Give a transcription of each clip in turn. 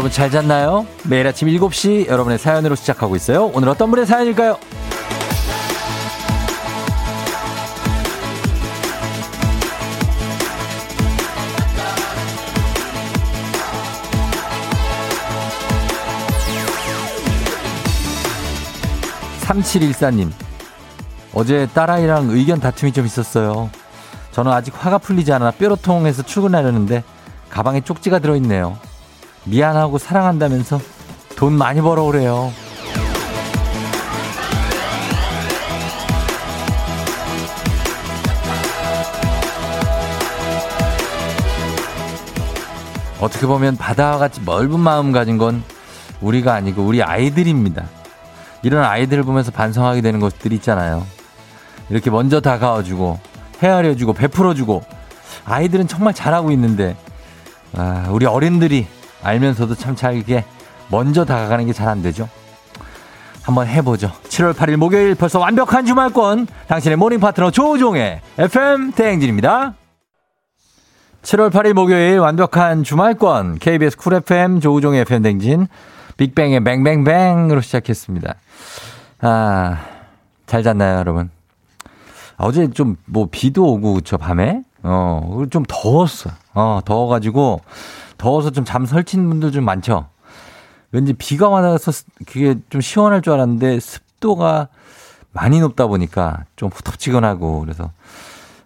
여러분 잘 잤나요? 매일 아침 7시 여러분의 사연으로 시작하고 있어요. 오늘 어떤 분의 사연일까요? 3714님, 어제 딸아이랑 의견 다툼이 좀 있었어요. 저는 아직 화가 풀리지 않아 뾰로통해서 출근하려는데 가방에 쪽지가 들어있네요. 미안하고 사랑한다면서 돈 많이 벌어 오래요. 어떻게 보면 바다와 같이 넓은 마음 가진 건 우리가 아니고 우리 아이들입니다. 이런 아이들을 보면서 반성하게 되는 것들이 있잖아요. 이렇게 먼저 다가와주고 헤아려주고 베풀어주고 아이들은 정말 잘하고 있는데 아, 우리 어른들이 알면서도 참잘 이게 먼저 다가가는 게 잘 안 되죠. 한번 해보죠. 7월 8일 목요일 벌써 완벽한 주말권 당신의 morning 파트너 조우종의 FM 대행진입니다. 7월 8일 목요일 완벽한 주말권 KBS Cool FM 조우종의 FM 대행진 빅뱅의 뱅뱅뱅으로 시작했습니다. 아, 잘 잤나요, 여러분? 어제 좀 뭐 비도 오고 저 밤에 어, 좀 더웠어. 어, 더워가지고 더워서 좀 잠 설친 분들 좀 많죠. 왠지 비가 와서 그게 좀 시원할 줄 알았는데 습도가 많이 높다 보니까 좀 후텁지근하고 그래서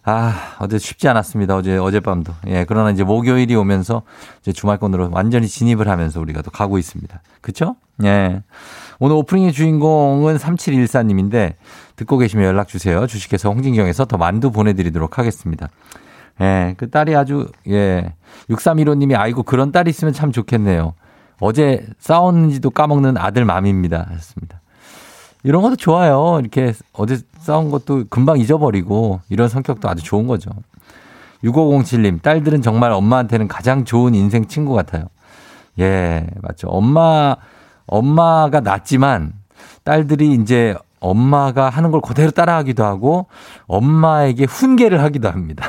아, 어제 쉽지 않았습니다. 어제, 어젯밤도. 예, 그러나 이제 목요일이 오면서 이제 주말권으로 완전히 진입을 하면서 우리가 또 가고 있습니다. 그쵸? 예. 오늘 오프닝의 주인공은 3714님인데 듣고 계시면 연락 주세요. 주식회사 홍진경에서 더 만두 보내드리도록 하겠습니다. 예, 그 딸이 아주, 예. 6315님이 아이고 그런 딸이 있으면 참 좋겠네요. 어제 싸웠는지도 까먹는 아들 맘입니다. 하셨습니다. 이런 것도 좋아요. 이렇게 어제 싸운 것도 금방 잊어버리고 이런 성격도 아주 좋은 거죠. 6507님, 딸들은 정말 엄마한테는 가장 좋은 인생 친구 같아요. 예, 맞죠. 엄마, 엄마가 낫지만 딸들이 이제 엄마가 하는 걸 그대로 따라하기도 하고 엄마에게 훈계를 하기도 합니다.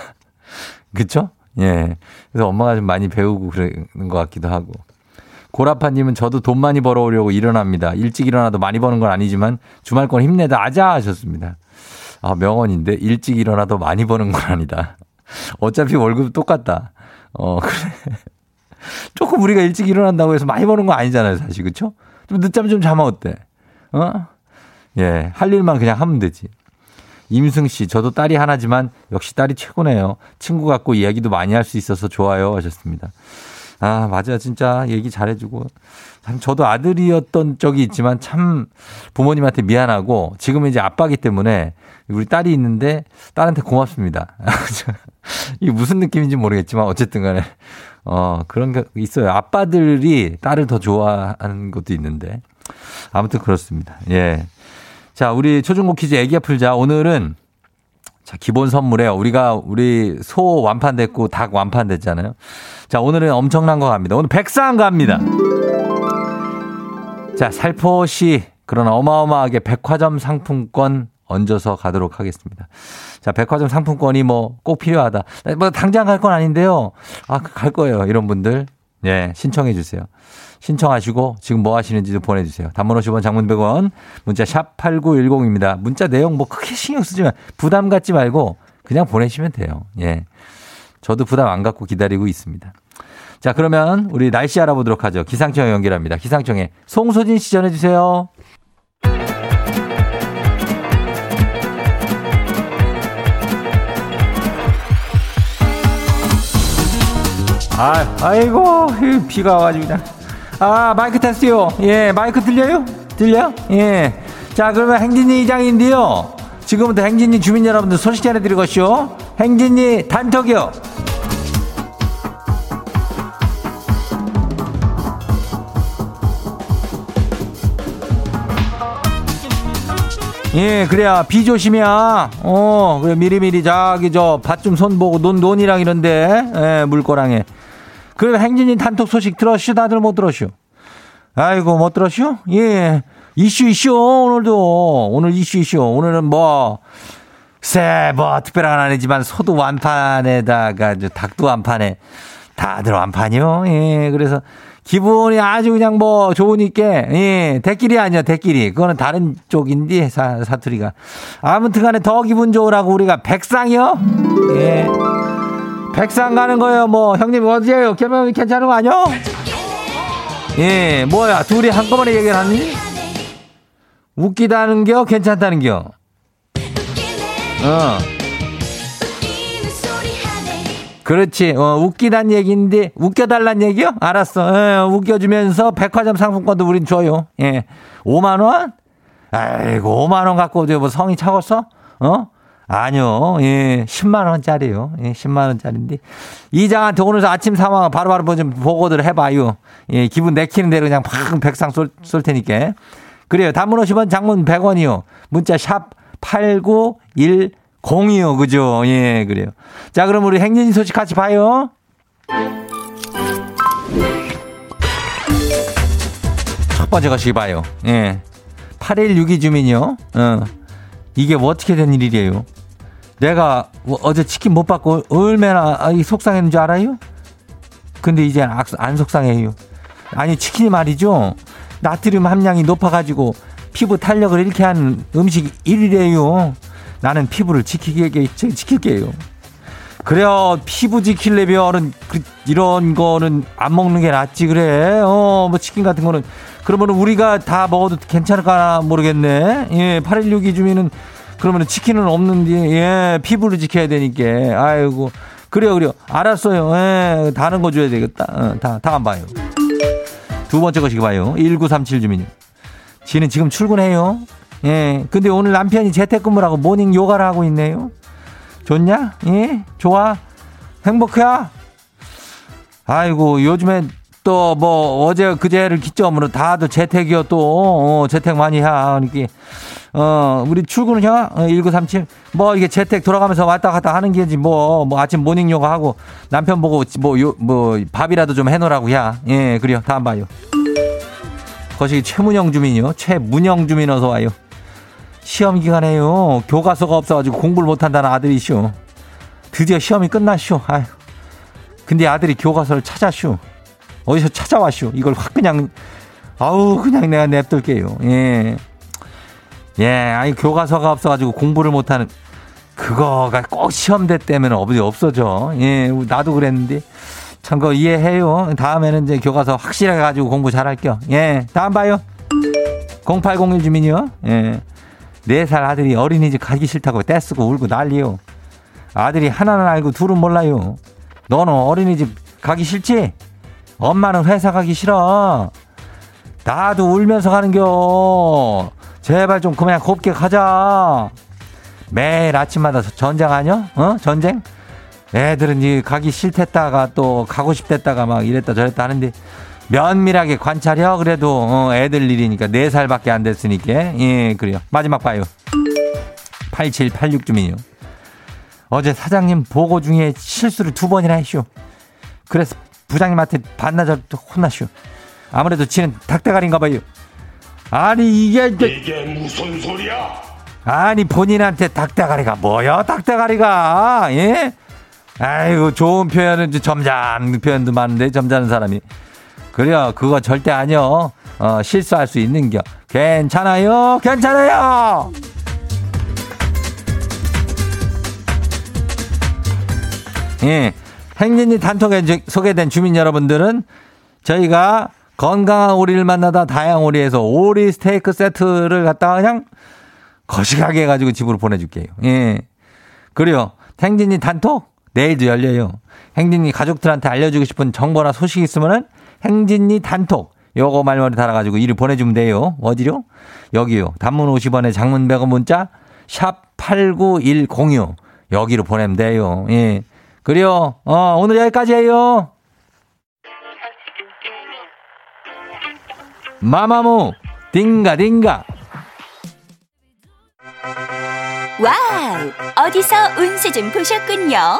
그쵸? 예. 그래서 엄마가 좀 많이 배우고 그러는 것 같기도 하고. 고라파님은 저도 돈 많이 벌어오려고 일어납니다. 일찍 일어나도 많이 버는 건 아니지만 주말권 힘내다 아자 하셨습니다. 아, 명언인데 일찍 일어나도 많이 버는 건 아니다. 어차피 월급 똑같다. 어, 그래. 조금 우리가 일찍 일어난다고 해서 많이 버는 건 아니잖아요, 사실. 그쵸? 좀 늦잠 좀 자면 어때? 어? 예, 할 일만 그냥 하면 되지. 임승 씨, 저도 딸이 하나지만 역시 딸이 최고네요. 친구 같고 이야기도 많이 할 수 있어서 좋아요 하셨습니다. 아, 맞아. 진짜 얘기 잘해주고. 참, 저도 아들이었던 적이 있지만 참 부모님한테 미안하고 지금은 이제 아빠기 때문에 우리 딸이 있는데 딸한테 고맙습니다. 이게 무슨 느낌인지 모르겠지만 어쨌든 간에 어, 그런 게 있어요. 아빠들이 딸을 더 좋아하는 것도 있는데. 아무튼 그렇습니다. 예. 자, 우리 초중고 퀴즈 애기야 풀자. 오늘은 자, 기본 선물에 우리가 우리 소 완판됐고 닭 완판됐잖아요. 자, 오늘은 엄청난 거 갑니다. 오늘 백상 갑니다. 자, 살포시 그런 어마어마하게 백화점 상품권 얹어서 가도록 하겠습니다. 자, 백화점 상품권이 뭐 꼭 필요하다. 뭐 당장 갈 건 아닌데요. 아, 갈 거예요. 이런 분들. 예, 신청해 주세요. 신청하시고 지금 뭐 하시는지도 보내주세요. 단문 50원 장문 100원 문자 샵 8910입니다. 문자 내용 뭐 크게 신경 쓰지 만 부담 갖지 말고 그냥 보내시면 돼요. 예. 저도 부담 안 갖고 기다리고 있습니다. 자, 그러면 우리 날씨 알아보도록 하죠. 기상청 연결합니다. 기상청에 송소진 씨 전해주세요. 아, 아이고, 비가 와가지고 그냥. 아, 마이크 테스트요. 예, 마이크 들려요? 들려? 예. 자, 그러면 행진이 이장인데요. 지금부터 행진이 주민 여러분들 소식 전해드리고쇼. 행진이 단톡이요. 예, 그래야 비 조심이야. 어, 그래 미리미리 저기 저 밭 좀 손 보고 논 논이랑 이런데 예, 물고랑에. 그럼 행진이 단톡 소식 들었슈? 다들 못 들었슈? 아이고 못 들었슈? 예, 이슈 이슈 오늘도 오늘 이슈 이슈 오늘은 뭐. 쎄, 뭐, 특별한 건 아니지만, 소도 완판에다가, 닭도 완판에, 다들 완판이요. 예, 그래서, 기분이 아주 그냥 뭐 좋으니까, 예, 대끼리 아니야, 대끼리. 그거는 다른 쪽인데, 사, 사투리가. 아무튼 간에 더 기분 좋으라고 우리가 백상이요? 예. 백상 가는 거예요. 뭐, 형님 어디에요? 개명이 괜찮은 거 아니요? 예, 뭐야. 둘이 한꺼번에 얘기를 하니? 웃기다는 겨? 괜찮다는 겨? 어. 그렇지. 어, 웃기단 얘기인데, 웃겨달란 얘기요? 알았어. 어, 웃겨주면서 백화점 상품권도 우린 줘요. 예. 5만 원? 아이고, 5만 원 갖고 뭐 성이 차겠어? 어? 아니요. 예. 10만 원짜리요. 예, 10만 원짜리인데. 이장한테 오늘 아침 상황 바로바로 뭐좀 보고들 해 봐요. 예, 기분 내키는 대로 그냥 팍 백상 쏠, 쏠 테니까. 그래요. 단문 50원, 장문 100원이요. 문자 샵 8910. 공이요, 그죠? 예, 그래요. 자, 그럼 우리 행진 소식 같이 봐요. 첫 번째 것이 봐요. 예. 8162 주민이요. 어. 이게 뭐 어떻게 된 일이에요? 내가 어제 치킨 못 받고 얼마나 속상했는 줄 알아요? 근데 이제 안 속상해요. 아니, 치킨이 말이죠. 나트륨 함량이 높아가지고 피부 탄력을 이렇게 하는 음식 1위래요. 나는 피부를 지키게, 지킬게요. 그래요. 피부 지킬래면은 그, 이런 거는 안 먹는 게 낫지 그래. 어, 뭐 치킨 같은 거는 그러면 우리가 다 먹어도 괜찮을까 모르겠네. 예, 8162 주민은 그러면 치킨은 없는데 예, 피부를 지켜야 되니까. 아이고. 그래요, 그래요. 알았어요. 예, 다른 거 줘야 되겠다. 어, 다, 다 안 봐요. 두 번째 것이 봐요. 1937 주민요. 지는 지금 출근해요. 예. 근데 오늘 남편이 재택근무라고 모닝 요가를 하고 있네요. 좋냐? 예? 좋아? 행복해야? 아이고, 요즘엔 또뭐 어제 그제를 기점으로 다들 재택이요 또, 어, 재택 많이 해. 그러니까, 어, 우리 출근은요? 어, 1937. 뭐 이게 재택 돌아가면서 왔다 갔다 하는 게지 뭐, 뭐 아침 morning 요가 하고 남편 보고 뭐 요, 뭐 밥이라도 좀 해놓으라고 야. 예, 그래요. 다음 봐요. 거시기 최문영 주민이요. 최문영 주민 어서 와요. 시험 기간에요. 교과서가 없어가지고 공부를 못한다는 아들이시오. 드디어 시험이 끝났쇼. 아유. 근데 아들이 교과서를 찾았쇼. 어디서 찾아왔쇼. 이걸 확 그냥, 아우, 그냥 내가 냅둘게요. 예. 예, 아니, 교과서가 없어가지고 공부를 못하는, 그거가 꼭 시험대 때문에 어디 없어져. 예, 나도 그랬는데. 참, 그거 이해해요. 다음에는 이제 교과서 확실하게 가지고 공부 잘할게요. 예, 다음 봐요. 0801 주민이요. 예. 네 살 아들이 어린이집 가기 싫다고 떼쓰고 울고 난리요. 아들이 하나는 알고 둘은 몰라요. 너는 어린이집 가기 싫지? 엄마는 회사 가기 싫어. 나도 울면서 가는겨. 제발 좀 그냥 곱게 가자. 매일 아침마다 전쟁 아니야? 어? 전쟁? 애들은 이 가기 싫댔다가 또 가고 싶댔다가 막 이랬다 저랬다 하는데 면밀하게 관찰해. 그래도 어, 애들 일이니까 4살밖에 안 됐으니까. 예, 그래요. 마지막 봐요. 8786 주민이요. 어제 사장님 보고 중에 실수를 두 번이나 했쇼. 그래서 부장님한테 반나절 혼났쇼. 아무래도 지는 닭대가리인가 봐요. 아니 이게 이게 무슨 소리야? 아니 본인한테 닭대가리가 뭐야? 닭대가리가 예? 아이고 좋은 표현은 점잖은 표현도 많은데 점잖은 사람이 그래요. 그거 절대 아니요. 어, 실수할 수 있는 겨. 괜찮아요. 괜찮아요. 예. 행진이 단톡에 소개된 주민 여러분들은 저희가 건강한 오리를 만나다 다양 오리에서 오리 스테이크 세트를 갖다가 그냥 거시하게 해가지고 집으로 보내줄게요. 예. 그래요. 행진이 단톡 내일도 열려요. 행진이 가족들한테 알려주고 싶은 정보나 소식 있으면은 행진이 단톡. 요거 말머리 달아가지고 일을 보내주면 돼요. 어디로? 여기요. 단문 50원에 장문 100원 문자 샵 8910요. 여기로 보내면 돼요. 예. 그래요. 어, 오늘 여기까지예요. 마마무 딩가 딩가 Wow! 어디서 운세 좀 보셨군요.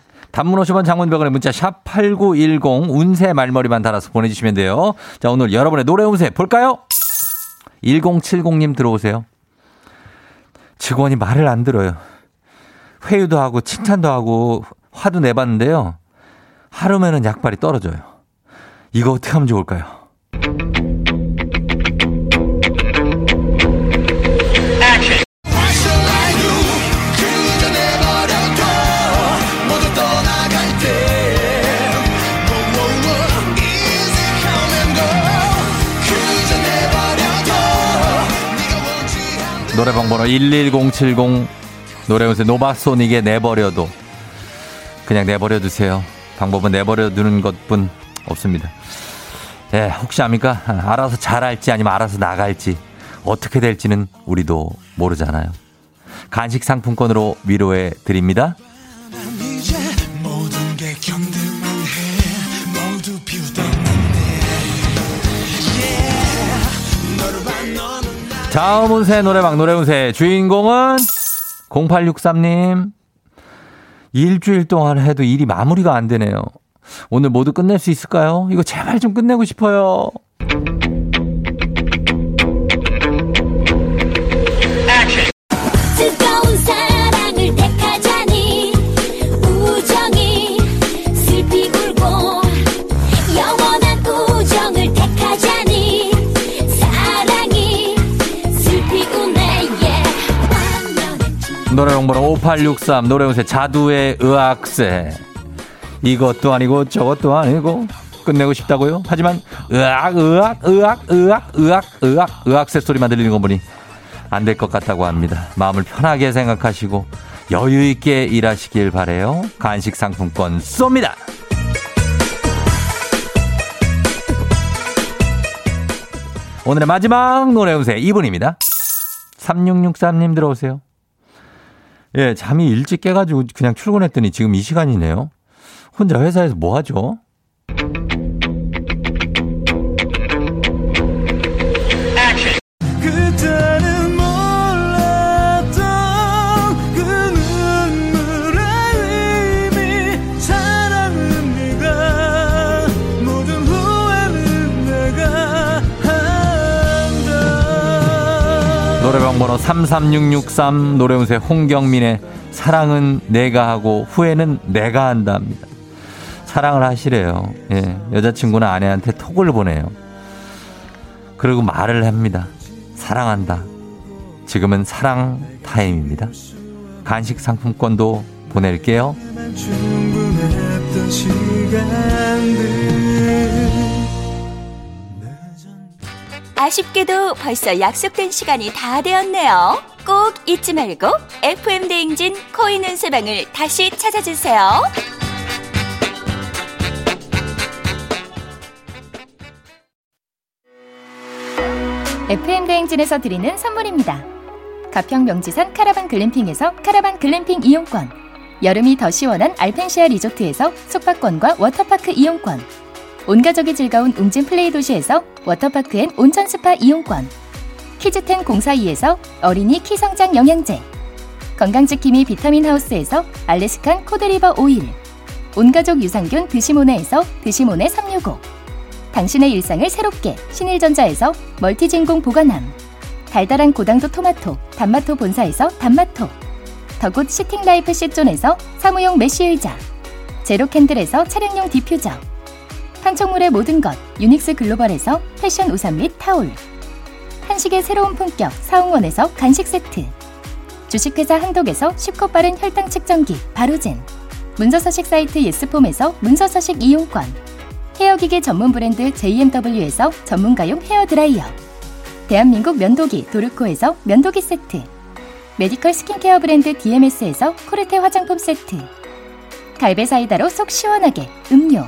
단문 50원 장문병원의 문자 샵 8910 운세 말머리만 달아서 보내주시면 돼요. 자 오늘 여러분의 노래 운세 볼까요? 1070님 들어오세요. 직원이 말을 안 들어요. 회유도 하고 칭찬도 하고 화도 내봤는데요. 하루면은 약발이 떨어져요. 이거 어떻게 하면 좋을까요? 노래방 번호 11070 노래운세 노바소닉의 내버려도 그냥 내버려 두세요. 방법은 내버려 두는 것뿐 없습니다. 예, 혹시 압니까? 알아서 잘할지 아니면 알아서 나갈지 어떻게 될지는 우리도 모르잖아요. 간식 상품권으로 위로해 드립니다. 다음 운세 노래방 노래 운세 주인공은 0863님. 일주일 동안 해도 일이 마무리가 안 되네요. 오늘 모두 끝낼 수 있을까요? 이거 제발 좀 끝내고 싶어요. 번호 5863 노래운세 자두의 의학세. 이것도 아니고 저것도 아니고 끝내고 싶다고요? 하지만 의학 의학 의학 의학 의학 의학 의학세 소리만 들리는 거 보니 안 될 것 같다고 합니다. 마음을 편하게 생각하시고 여유 있게 일하시길 바래요. 간식 상품권 쏩니다. 오늘의 마지막 노래 운세 2분입니다. 3663님 들어오세요. 예, 잠이 일찍 깨가지고 그냥 출근했더니 지금 이 시간이네요. 혼자 회사에서 뭐 하죠? 노래방 번호 33663 노래운세 홍경민의 사랑은 내가 하고 후회는 내가 한다 합니다. 사랑을 하시래요. 예, 여자친구는 아내한테 톡을 보내요. 그리고 말을 합니다. 사랑한다. 지금은 사랑 타임입니다. 간식 상품권도 보낼게요. 충분했던 시간들 아쉽게도 벌써 약속된 시간이 다 되었네요. 꼭 잊지 말고 FM 대행진 코인 운세방을 다시 찾아주세요. FM 대행진에서 드리는 선물입니다. 가평 명지산 카라반 글램핑에서 카라반 글램핑 이용권. 여름이 더 시원한 알펜시아 리조트에서 숙박권과 워터파크 이용권. 온 가족이 즐거운 웅진 플레이 도시에서 워터파크 and 온천 스파 이용권. 키즈텐 공사이에서 어린이 키 성장 영양제. 건강지킴이 비타민 하우스에서 Alaskan cod liver oil. 온가족 유산균 드시모네에서 드시모네 365. 당신의 일상을 새롭게 신일전자에서 멀티진공 보관함 달달한 고당도 토마토 단마토 본사에서 단마토 The Good Sitting Life 시존에서 사무용 메쉬 의자 제로캔들에서 차량용 디퓨저 판촉물의 모든 것 유닉스 글로벌에서 패션 우산 및 타올. 한식의 새로운 품격 사홍원에서 간식 세트. 주식회사 한독에서 쉽고 빠른 혈당 측정기 바로젠. 문서서식 사이트 예스폼에서 문서서식 이용권. 헤어기계 전문 브랜드 JMW에서 전문가용 헤어드라이어. 대한민국 면도기 도르코에서 면도기 세트. 메디컬 스킨케어 브랜드 DMS에서 코르테 화장품 세트. 갈배 사이다로 속 시원하게 음료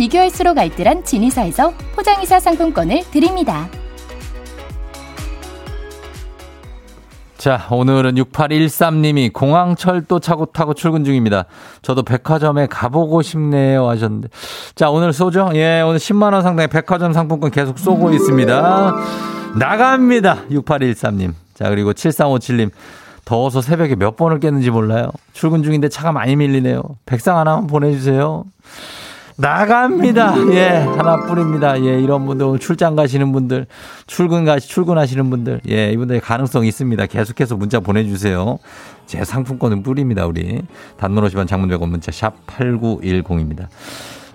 비교할수록 알뜰한 진이사에서 포장이사 상품권을 드립니다. 자, 오늘은 6813님이 공항철도 차고 타고 출근 중입니다. 저도 백화점에 가보고 싶네요 하셨는데. 자, 오늘 쏘죠? 예, 오늘 10만원 상당의 백화점 상품권 계속 쏘고 있습니다. 나갑니다. 6813님. 자, 그리고 7357님. 더워서 새벽에 몇 번을 깼는지 몰라요. 출근 중인데 차가 많이 밀리네요. 백상 하나만 보내주세요. 나갑니다. 예, 하나뿐입니다. 예, 이런 분들 오늘 출장 가시는 분들, 출근 가시 출근하시는 분들, 예, 이분들 가능성 있습니다. 계속해서 문자 보내주세요. 제 상품권은 뿌립니다. 우리 단문 50원 장문 100원 문자 샵 #8910입니다.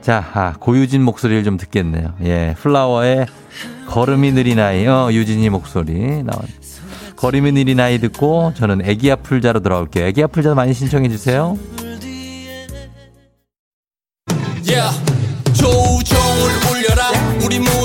자, 아, 고유진 목소리를 좀 듣겠네요. 예, 플라워의 걸음이 느린 아이, 어, 유진이 목소리 나온. 걸음이 느린 아이 듣고 저는 애기야 풀자로 돌아올게요. 애기야 풀자 많이 신청해 주세요. Yeah. 조우종을 울려라 우리 모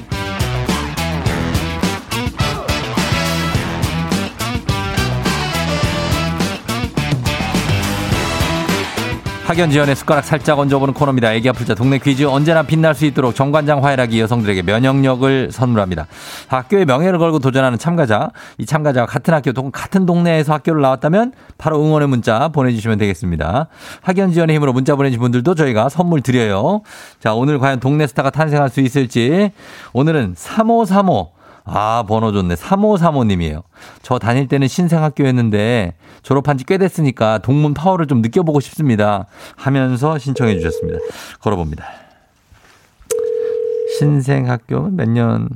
학연 지원의 숟가락 살짝 얹어보는 코너입니다. 애기 아플 자 동네 퀴즈 언제나 빛날 수 있도록 정관장 화이락이 여성들에게 면역력을 선물합니다. 학교의 명예를 걸고 도전하는 참가자, 이 참가자와 같은 학교 혹은 같은 동네에서 학교를 나왔다면 바로 응원의 문자 보내주시면 되겠습니다. 학연 지원의 힘으로 문자 보내주신 분들도 저희가 선물 드려요. 자, 오늘 과연 동네 스타가 탄생할 수 있을지 오늘은 3535 아, 번호 좋네. 3535님이에요. 저 다닐 때는 신생학교였는데 졸업한 지 꽤 됐으니까 동문 파워를 좀 느껴보고 싶습니다. 하면서 신청해 주셨습니다. 걸어봅니다. 신생학교는 몇 년?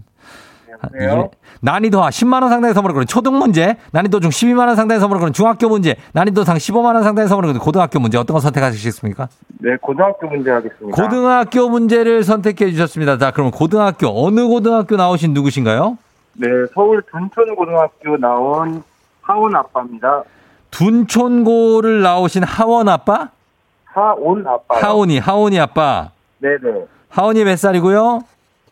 이게 난이도 하 10만 원 상당의 선물을 거는 초등 문제, 난이도 중 12만 원 상당의 선물을 거는 중학교 문제, 난이도 상 15만 원 상당의 선물을 거는 고등학교 문제 어떤 거 선택하시겠습니까? 네, 고등학교 문제 하겠습니다. 고등학교 문제를 선택해 주셨습니다. 자, 그러면 고등학교 어느 고등학교 나오신 누구신가요? 네, 서울 둔촌고등학교 나온 하온 아빠입니다. 둔촌고를 나오신 하원 아빠? 하온 아빠. 하온이, 하온이 아빠. 네네. 하온이 몇 살이고요?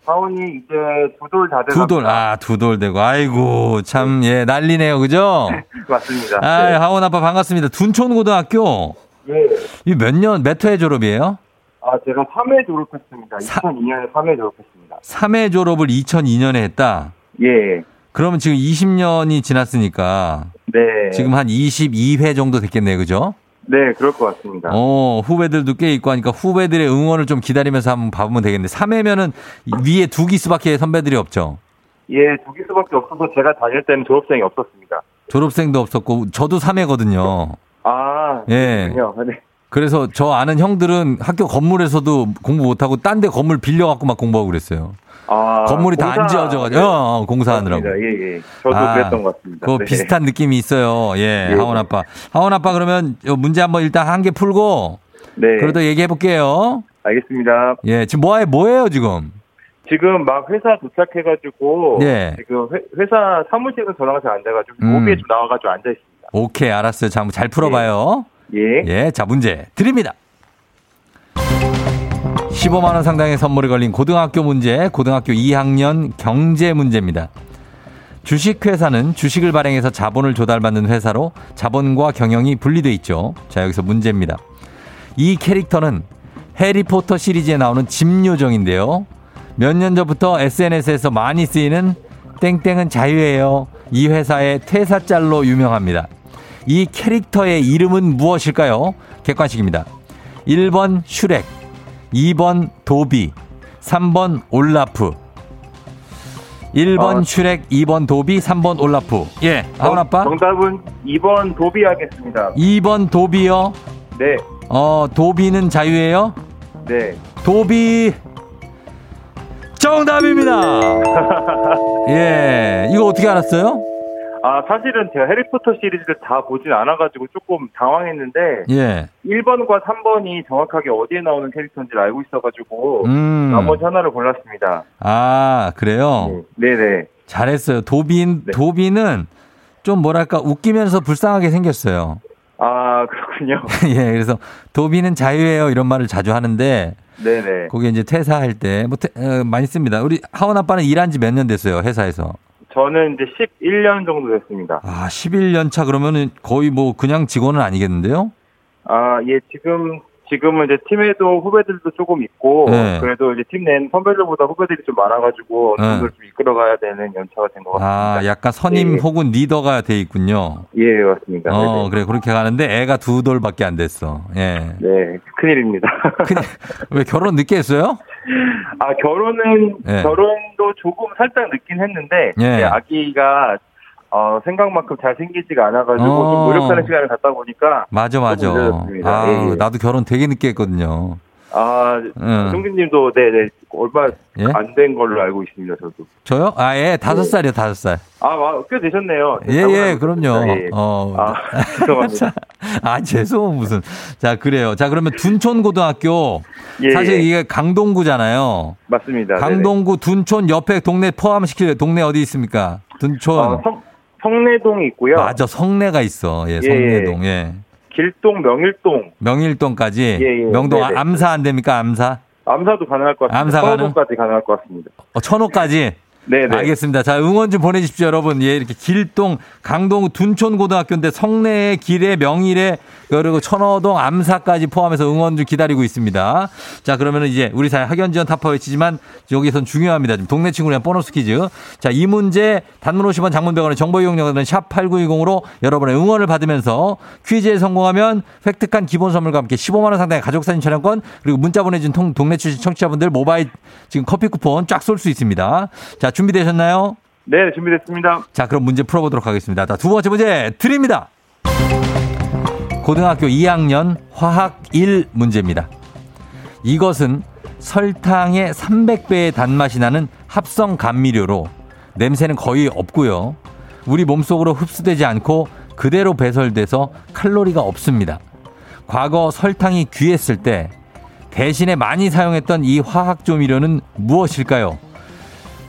하온이 이제 두 돌다 돼갑니다. 두 돌, 아, 두 돌 되고. 아이고, 참, 예, 난리네요. 그죠? 맞습니다. 아, 네. 하온 아빠 반갑습니다. 둔촌고등학교. 예. 이 몇 년, 몇 회 졸업이에요? 아, 제가 3회 졸업했습니다. 사- 2002년에 3회 졸업했습니다. 3회 졸업을 2002년에 했다. 예. 그러면 지금 20년이 지났으니까 네. 지금 한 22회 정도 됐겠네요. 그죠? 네, 그럴 것 같습니다. 어, 후배들도 꽤 있고 하니까 후배들의 응원을 좀 기다리면서 한번 봐보면 되겠네. 3회면은 위에 두 기수밖에 선배들이 없죠. 예, 두 기수밖에 없어서 제가 다닐 때는 졸업생이 없었습니다. 졸업생도 없었고 저도 3회거든요. 아, 예. 그렇군요. 네. 그래서 저 아는 형들은 학교 건물에서도 공부 못하고 딴 데 건물 빌려갖고 막 공부하고 그랬어요. 아, 건물이 다 안 지어져가지고 어, 어, 공사하느라고. 맞습니다. 예, 예. 저도 아, 그랬던 것 같습니다. 그 네. 비슷한 느낌이 있어요. 예, 예. 하원 아빠. 하원 아빠 그러면 요 문제 한번 일단 한 개 풀고 네. 그래도 얘기해 볼게요. 알겠습니다. 예, 지금 뭐해 뭐예요 지금? 지금 막 회사 도착해가지고 예. 지금 회, 회사 사무실은 전화가 잘 안 돼가지고 음. 로비에 좀 나와가지고 앉아 있습니다. 오케이, 알았어요. 자, 잘 풀어봐요. 예. 예, 자, 문제 드립니다. 15만 원 상당의 선물이 걸린 고등학교 문제, 고등학교 2학년 경제 문제입니다. 주식회사는 주식을 발행해서 자본을 조달받는 회사로 자본과 경영이 분리돼 있죠. 자, 여기서 문제입니다. 이 캐릭터는 해리포터 시리즈에 나오는 짐요정인데요. 몇 년 전부터 SNS에서 많이 쓰이는 땡땡은 자유예요. 이 회사의 퇴사짤로 유명합니다. 이 캐릭터의 이름은 무엇일까요? 객관식입니다. 1번 슈렉, 2번 도비, 3번 올라프. 1번 어. 슈렉, 2번 도비, 3번 올라프. 예, 하은 아빠? 정답은 2번 도비 하겠습니다. 2번 도비요. 네, 어, 도비는 자유예요? 네. 도비 정답입니다. 예, 이거 어떻게 알았어요? 아, 사실은 제가 해리포터 시리즈를 다 보진 않아가지고 조금 당황했는데, 예, 1번과 3번이 정확하게 어디에 나오는 캐릭터인지를 알고 있어가지고, 음, 나머지 하나를 골랐습니다. 아 그래요. 네, 네. 잘했어요. 도빈 네. 도비는 좀 뭐랄까 웃기면서 불쌍하게 생겼어요. 아, 그렇군요. 예, 그래서 도비는 자유예요 이런 말을 자주 하는데 네네. 거기 이제 퇴사할 때뭐 많이 씁니다. 우리 하원 아빠는 일한 지 몇 년 됐어요 회사에서? 저는 이제 11년 정도 됐습니다. 아 11년 차 그러면은 거의 뭐 그냥 직원은 아니겠는데요? 아, 예, 지금, 지금은 이제 팀에도 후배들도 조금 있고, 네. 그래도 이제 팀 낸 선배들보다 후배들이 좀 많아가지고, 네. 정도 좀 이끌어가야 되는 연차가 된 것 같습니다. 아 약간 선임 예. 혹은 리더가 돼 있군요. 예, 맞습니다. 어 네네. 그래 그렇게 가는데 애가 두 돌밖에 안 됐어. 예. 네, 큰일입니다. 근데 왜 결혼 늦게 했어요? 아, 결혼은, 예. 결혼도 조금 살짝 늦긴 했는데, 예. 아기가, 어, 생각만큼 잘 생기지가 않아가지고, 어. 좀 노력하는 시간을 갖다 보니까, 맞아 맞아. 아 예, 예. 나도 결혼 되게 늦게 했거든요. 아, 응. 송진님도, 네네, 얼마 예? 안된 걸로 알고 있습니다, 저도. 저요? 아, 예, 다섯 살이요, 다섯 살. 아, 와, 꽤 되셨네요. 예, 예, 그럼요. 예. 어. 아, 죄송합니다. 아, 죄송, 무슨. 자, 그래요. 자, 그러면 둔촌고등학교. 예, 사실 예. 이게 강동구잖아요. 맞습니다. 강동구, 둔촌 옆에 동네 포함시킬 동네 어디 있습니까? 둔촌. 네네. 어, 성, 성내동이 있고요. 맞아, 성내가 있어. 예, 성내동. 예. 길동, 명일동, 명일동까지. 예, 예. 명동 네네. 암사 안 됩니까? 암사? 암사도 가능할 것 같습니다. 암사? 서울동까지 가능할 것 같습니다. 어, 천호까지. 네네. 알겠습니다. 자, 응원 좀 보내주십시오, 여러분. 예, 이렇게 길동, 강동, 둔촌고등학교인데 성내에, 길에, 명일에, 그리고 천호동, 암사까지 포함해서 응원 좀 기다리고 있습니다. 자, 그러면 이제 우리 사회 학연 지원 타파 외치지만 여기선 중요합니다. 지금 동네 친구랑 보너스 퀴즈. 자, 이 문제 단문 50원 장문병원의 정보 이용료는 샵 8910으로 여러분의 응원을 받으면서 퀴즈에 성공하면 획득한 기본 선물과 함께 15만원 상당의 가족사진 촬영권 그리고 문자 보내준 통, 동네 출신 청취자분들 모바일 지금 커피 쿠폰 쫙 쏠 수 있습니다. 자, 준비되셨나요? 네, 준비됐습니다. 자, 그럼 문제 풀어보도록 하겠습니다. 자, 두 번째 문제 드립니다. 고등학교 2학년 화학 1 문제입니다. 이것은 설탕의 300배의 단맛이 나는 합성 감미료로 냄새는 거의 없고요. 우리 몸속으로 흡수되지 않고 그대로 배설돼서 칼로리가 없습니다. 과거 설탕이 귀했을 때 대신에 많이 사용했던 이 화학 조미료는 무엇일까요?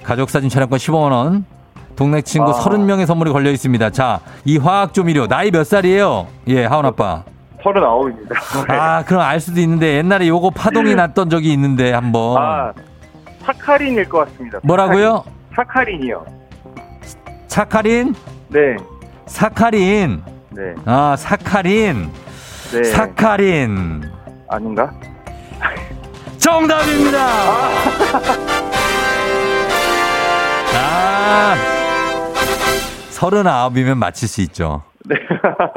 가족사진 촬영권 15만원, 동네 친구 아. 30명의 선물이 걸려 있습니다. 자, 이 화학 조미료, 나이 몇 살이에요? 예, 하원 아빠. 39입니다. 아, 그럼 알 수도 있는데 옛날에 요거 파동이 났던 적이 있는데 한번. 아, 사카린일 것 같습니다. 뭐라고요? 사카린이요. 사카린? 네, 사카린. 네, 아, 사카린. 네. 사카린. 아닌가? 정답입니다. 아. 서른아홉이면 맞힐 수 있죠. 네.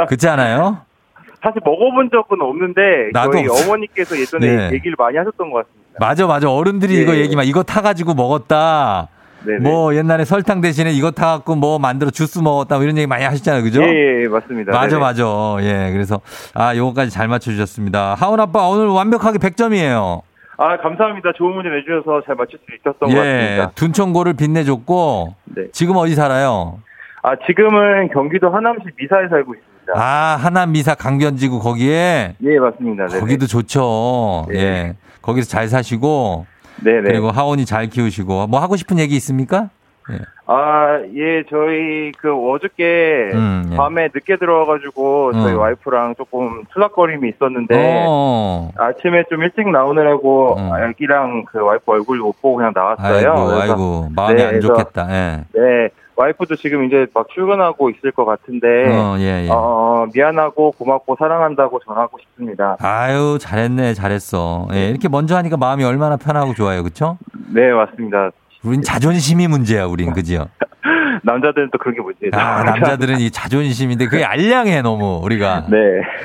그렇지 않아요? 사실 먹어본 적은 없는데 나도 저희 없어. 어머니께서 예전에 네. 얘기를 많이 하셨던 것 같습니다. 맞아, 맞아. 어른들이 예. 이거 얘기만 이거 타가지고 먹었다. 네네. 뭐 옛날에 설탕 대신에 이거 타갖고 뭐 만들어 주스 먹었다. 뭐 이런 얘기 많이 하시잖아요, 그죠? 예, 예, 맞습니다. 맞아, 네네. 맞아. 예, 그래서 아 요거까지 잘 맞춰주셨습니다. 하원 아빠 오늘 완벽하게 100점이에요. 아, 감사합니다. 좋은 문제 내주셔서 잘 맞출 수 있었던 것 예, 같습니다. 둔촌고를 빛내줬고 네. 지금 어디 살아요? 아, 지금은 경기도 하남시 미사에 살고 있습니다. 아 하남 미사 강변지구 거기에 예, 맞습니다. 네네. 거기도 좋죠. 네. 예, 거기서 잘 사시고 네네. 그리고 하원이 잘 키우시고 뭐 하고 싶은 얘기 있습니까? 예. 아, 예, 저희 그 어저께 음, 예. 밤에 늦게 들어와가지고 저희 음. 와이프랑 조금 투닥거림이 있었는데 어. 아침에 좀 일찍 나오느라고 음. 아기랑 그 와이프 얼굴 못 보고 그냥 나왔어요. 아이고, 아이고, 마음이 네, 안 좋겠다. 예. 네, 와이프도 지금 이제 막 출근하고 있을 것 같은데 어, 예, 예. 어, 미안하고 고맙고 사랑한다고 전하고 싶습니다. 아유, 잘했네, 잘했어. 예, 이렇게 먼저 하니까 마음이 얼마나 편하고 좋아요, 그쵸? 네, 맞습니다. 우린 자존심이 문제야, 우린, 그지요? 남자들은 또 그런 게 문제죠. 아, 남자들은 이 자존심인데 그게 알량해, 너무, 우리가. 네.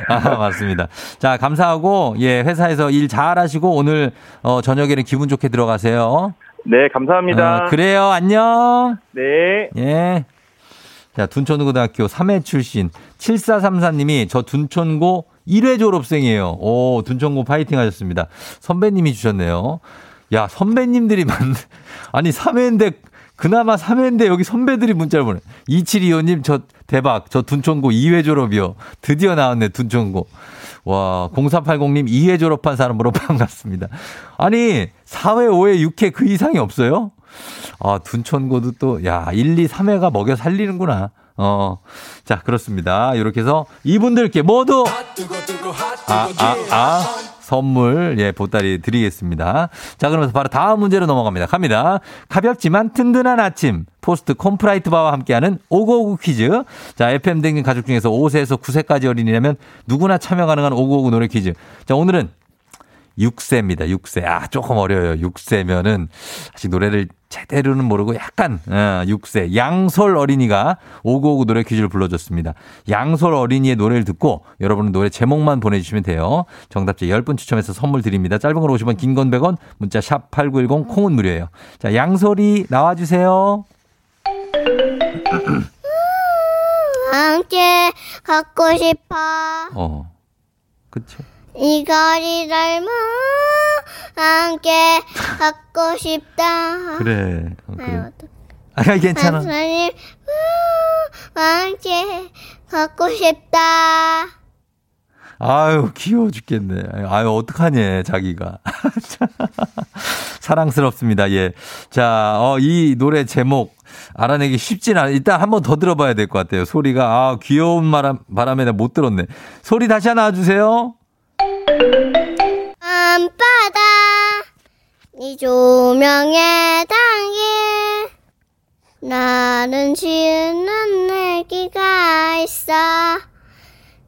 아, 맞습니다. 자, 감사하고, 예, 회사에서 일 잘하시고, 오늘, 어, 저녁에는 기분 좋게 들어가세요. 네, 감사합니다. 어, 그래요, 안녕. 네. 예. 자, 둔촌고등학교 3회 출신 7434님이 저 둔촌고 1회 졸업생이에요. 오, 둔촌고 파이팅 하셨습니다. 선배님이 주셨네요. 야, 선배님들이 많, 아니, 3회인데, 그나마 3회인데 여기 선배들이 문자를 보내. 2725님, 저 대박. 저 둔촌고 2회 졸업이요. 드디어 나왔네, 둔촌고. 와, 0480님 2회 졸업한 사람으로 반갑습니다. 아니, 4회, 5회, 6회 그 이상이 없어요? 아, 둔촌고도 또, 야, 1, 2, 3회가 먹여 살리는구나. 어. 자, 그렇습니다. 이렇게 해서 이분들께 모두, 아, 아, 아, 선물, 예, 보따리 드리겠습니다. 자, 그러면서 바로 다음 문제로 넘어갑니다. 갑니다. 가볍지만 든든한 아침. 포스트 콘푸라이트 바와 함께하는 오구오구 퀴즈. 자, FM 대행진 가족 중에서 5세에서 9세까지 어린이라면 누구나 참여 가능한 오구오구 노래 퀴즈. 자, 오늘은 6세입니다. 6세. 아, 조금 어려워요. 6세면은 아직 노래를 제대로는 모르고 약간 어, 6세 양솔 어린이가 5959 노래 퀴즈를 불러줬습니다. 양솔 어린이의 노래를 듣고 여러분은 노래 제목만 보내주시면 돼요. 정답자 10분 추첨해서 선물 드립니다. 짧은 글 50원, 긴 건 100원, 문자 샵 8910 콩은 무료예요. 자, 양솔이 나와주세요. 함께 갖고 싶어 어, 그쵸. 이 거리 닮아 함께 갖고 싶다 그래. 어, 그래. 아유, 아, 괜찮아. 하나님 함께 갖고 싶다 아유, 귀여워 죽겠네. 아유, 어떡하니, 자기가. 사랑스럽습니다. 예. 자, 어, 이 노래 제목 알아내기 쉽진 않아. 일단 한 번 더 들어봐야 될 것 같아요. 소리가, 아, 귀여운 바람, 바람에 못 들었네. 소리 다시 하나 놔주세요. 밤바다. 이 조명에 담긴 나는 지은 내기가 있어.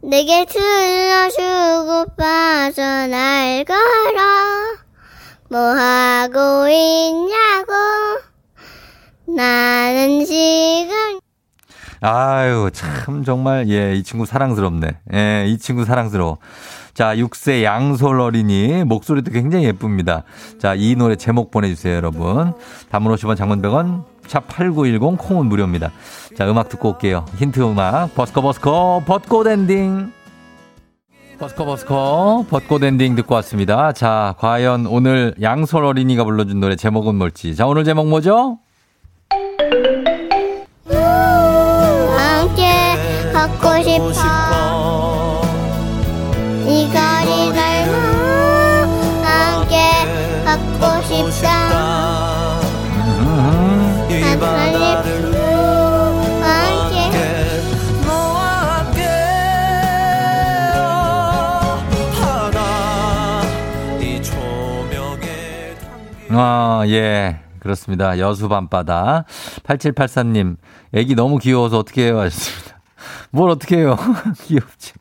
내게 들려주고 빠져날 걸어 뭐 하고 있냐고. 나는 지금 아유, 참, 정말, 예, 이 친구 사랑스럽네. 예, 이 친구 사랑스러워. 자, 6세 양솔 어린이. 목소리도 굉장히 예쁩니다. 자, 이 노래 제목 보내주세요, 여러분. 단문 50원 장문 100원, 샵 8910 콩은 무료입니다. 자, 음악 듣고 올게요. 힌트 음악. 버스커 버스커 벚꽃 엔딩. 버스커 버스커 벚꽃 엔딩 듣고 왔습니다. 자, 과연 오늘 양솔 어린이가 불러준 노래 제목은 뭘지. 자, 오늘 제목 뭐죠? 함께 갖고 싶어 아, 예. 그렇습니다. 여수 밤바다. 8783님, 애기 너무 귀여워서 어떻게 해요? 하셨습니다. 뭘 어떻게 해요? 귀엽지.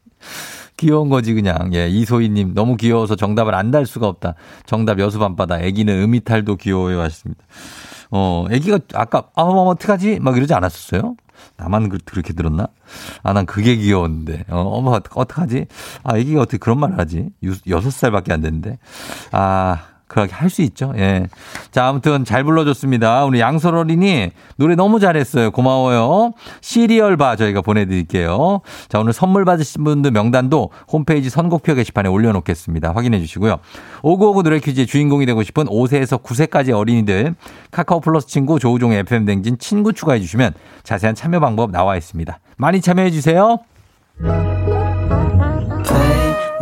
귀여운 거지, 그냥. 예. 이소희님, 너무 귀여워서 정답을 안 달 수가 없다. 정답 여수 밤바다. 애기는 음이탈도 귀여워요. 하셨습니다. 어, 애기가 아까, 아, 뭐, 어떡하지? 막 이러지 않았었어요? 나만 그- 그렇게 들었나? 아, 난 그게 귀여웠는데. 어, 어머, 어떡- 어떡하지? 아, 애기가 어떻게 그런 말을 하지? 유- 여섯 살밖에 안 됐는데. 아, 그렇게 할 수 있죠. 예. 자, 아무튼 잘 불러줬습니다. 우리 양설 어린이 노래 너무 잘했어요. 고마워요. 시리얼 바 저희가 보내드릴게요. 자, 오늘 선물 받으신 분들 명단도 홈페이지 선곡표 게시판에 올려놓겠습니다. 확인해 주시고요. 오구오구 노래 퀴즈의 주인공이 되고 싶은 5세에서 9세까지 어린이들 카카오 플러스 친구 조우종의 FM 댕진 친구 추가해 주시면 자세한 참여 방법 나와 있습니다. 많이 참여해 주세요.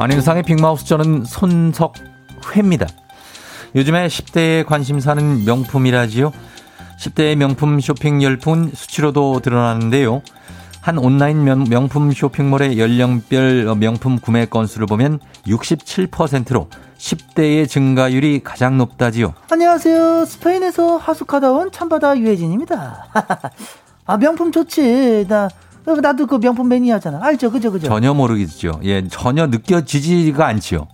안윤상의 빅마우스 저는 손석회입니다. 요즘에 10대의 관심사는 명품이라지요. 10대의 명품 쇼핑 열풍은 수치로도 드러나는데요. 한 온라인 명, 명품 쇼핑몰의 연령별 명품 구매 건수를 보면 67%로 10대의 증가율이 가장 높다지요. 안녕하세요. 스페인에서 하숙하다 온 참바다 유혜진입니다. 아 명품 좋지. 나 나도 그 명품 매니아잖아. 알죠, 그죠, 그죠. 전혀 모르겠죠. 예, 전혀 느껴지지가 않지요.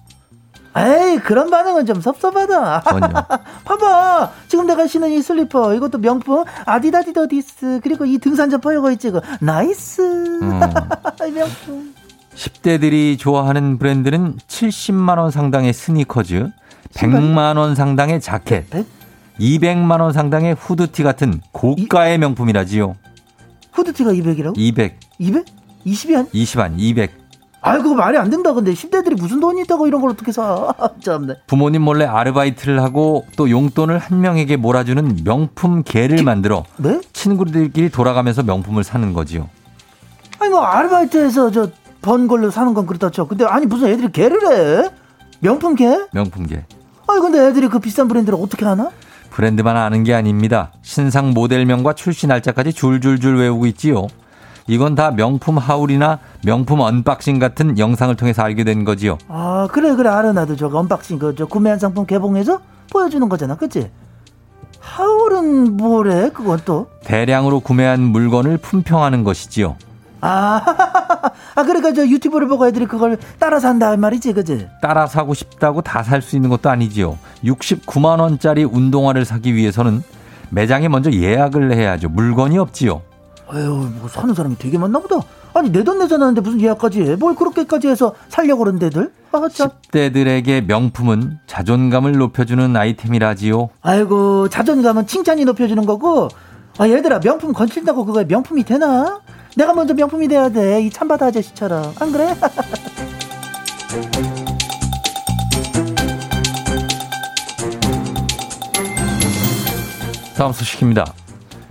에이 그런 반응은 좀 섭섭하다. 전혀. 봐봐 지금 내가 신은 이 슬리퍼 이것도 명품 아디다디더디스 그리고 이 등산 점퍼 이거 있지 그 나이스 음. 명품 10대들이 좋아하는 브랜드는 70만 원 상당의 스니커즈, 100만 원 상당의 자켓, 200만 원 상당의 후드티 같은 고가의 명품이라지요. 후드티가 200이라고? 200, 200? 20이 한? 20 안, 200. 아이 그거 말이 안 된다 근데 10대들이 무슨 돈이 있다고 이런 걸 어떻게 사 참네 부모님 몰래 아르바이트를 하고 또 용돈을 한 명에게 몰아주는 명품 개를 만들어 네? 친구들끼리 돌아가면서 명품을 사는 거지요. 아니 뭐 아르바이트해서 저 번 걸로 사는 건 그렇다 쳐 근데 아니 무슨 애들이 개를 해? 명품 개? 명품 개. 아니 근데 애들이 그 비싼 브랜드를 어떻게 하나? 브랜드만 아는 게 아닙니다. 신상 모델명과 출시 날짜까지 줄줄줄 외우고 있지요. 이건 다 명품 haul이나 명품 unboxing 같은 영상을 통해서 알게 된 거지요. 아 그래 그래 알아 나도 저거 unboxing 그거 구매한 상품 개봉해서 보여주는 거잖아 그치? haul은 뭐래 그건 또? 대량으로 구매한 물건을 품평하는 것이지요. 아, 아 그러니까 저 유튜브를 보고 애들이 그걸 따라 산다 이 말이지 그치? 따라 사고 싶다고 다 살 수 있는 것도 아니지요. 69만 원짜리 운동화를 사기 위해서는 매장에 먼저 예약을 해야죠. 물건이 없지요. 아유 뭐 사는 사람이 되게 많나 보다 아니 내 돈 내잖아는데 무슨 예약까지 해? 뭘 그렇게까지 해서 살려고 그러는 데들? 아 참. 10대들에게 명품은 자존감을 높여주는 아이템이라지요. 아이고 자존감은 칭찬이 높여주는 거고 아 얘들아 명품 건친다고 그거에 명품이 되나? 내가 먼저 명품이 돼야 돼이 참바다 아저씨처럼 안 그래? 다음 소식입니다.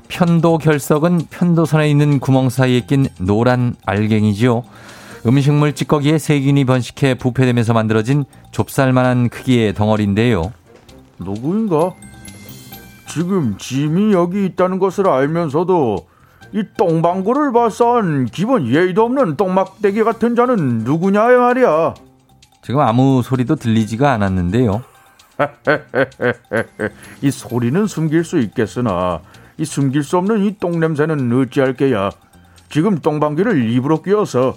편도 결석은 편도선에 있는 구멍 사이에 낀 노란 알갱이지요. 음식물 찌꺼기에 세균이 번식해 부패되면서 만들어진 좁쌀만한 크기의 덩어리인데요. 누구인가? 지금 짐이 여기 있다는 것을 알면서도 이 똥방구를 발사한 기본 예의도 없는 똥막대기 같은 자는 누구냐 의 말이야. 지금 아무 소리도 들리지가 않았는데요. 이 소리는 숨길 수 있겠으나 이 숨길 수 없는 이 똥냄새는 어찌할 게야. 지금 똥방귀를 입으로 끼워서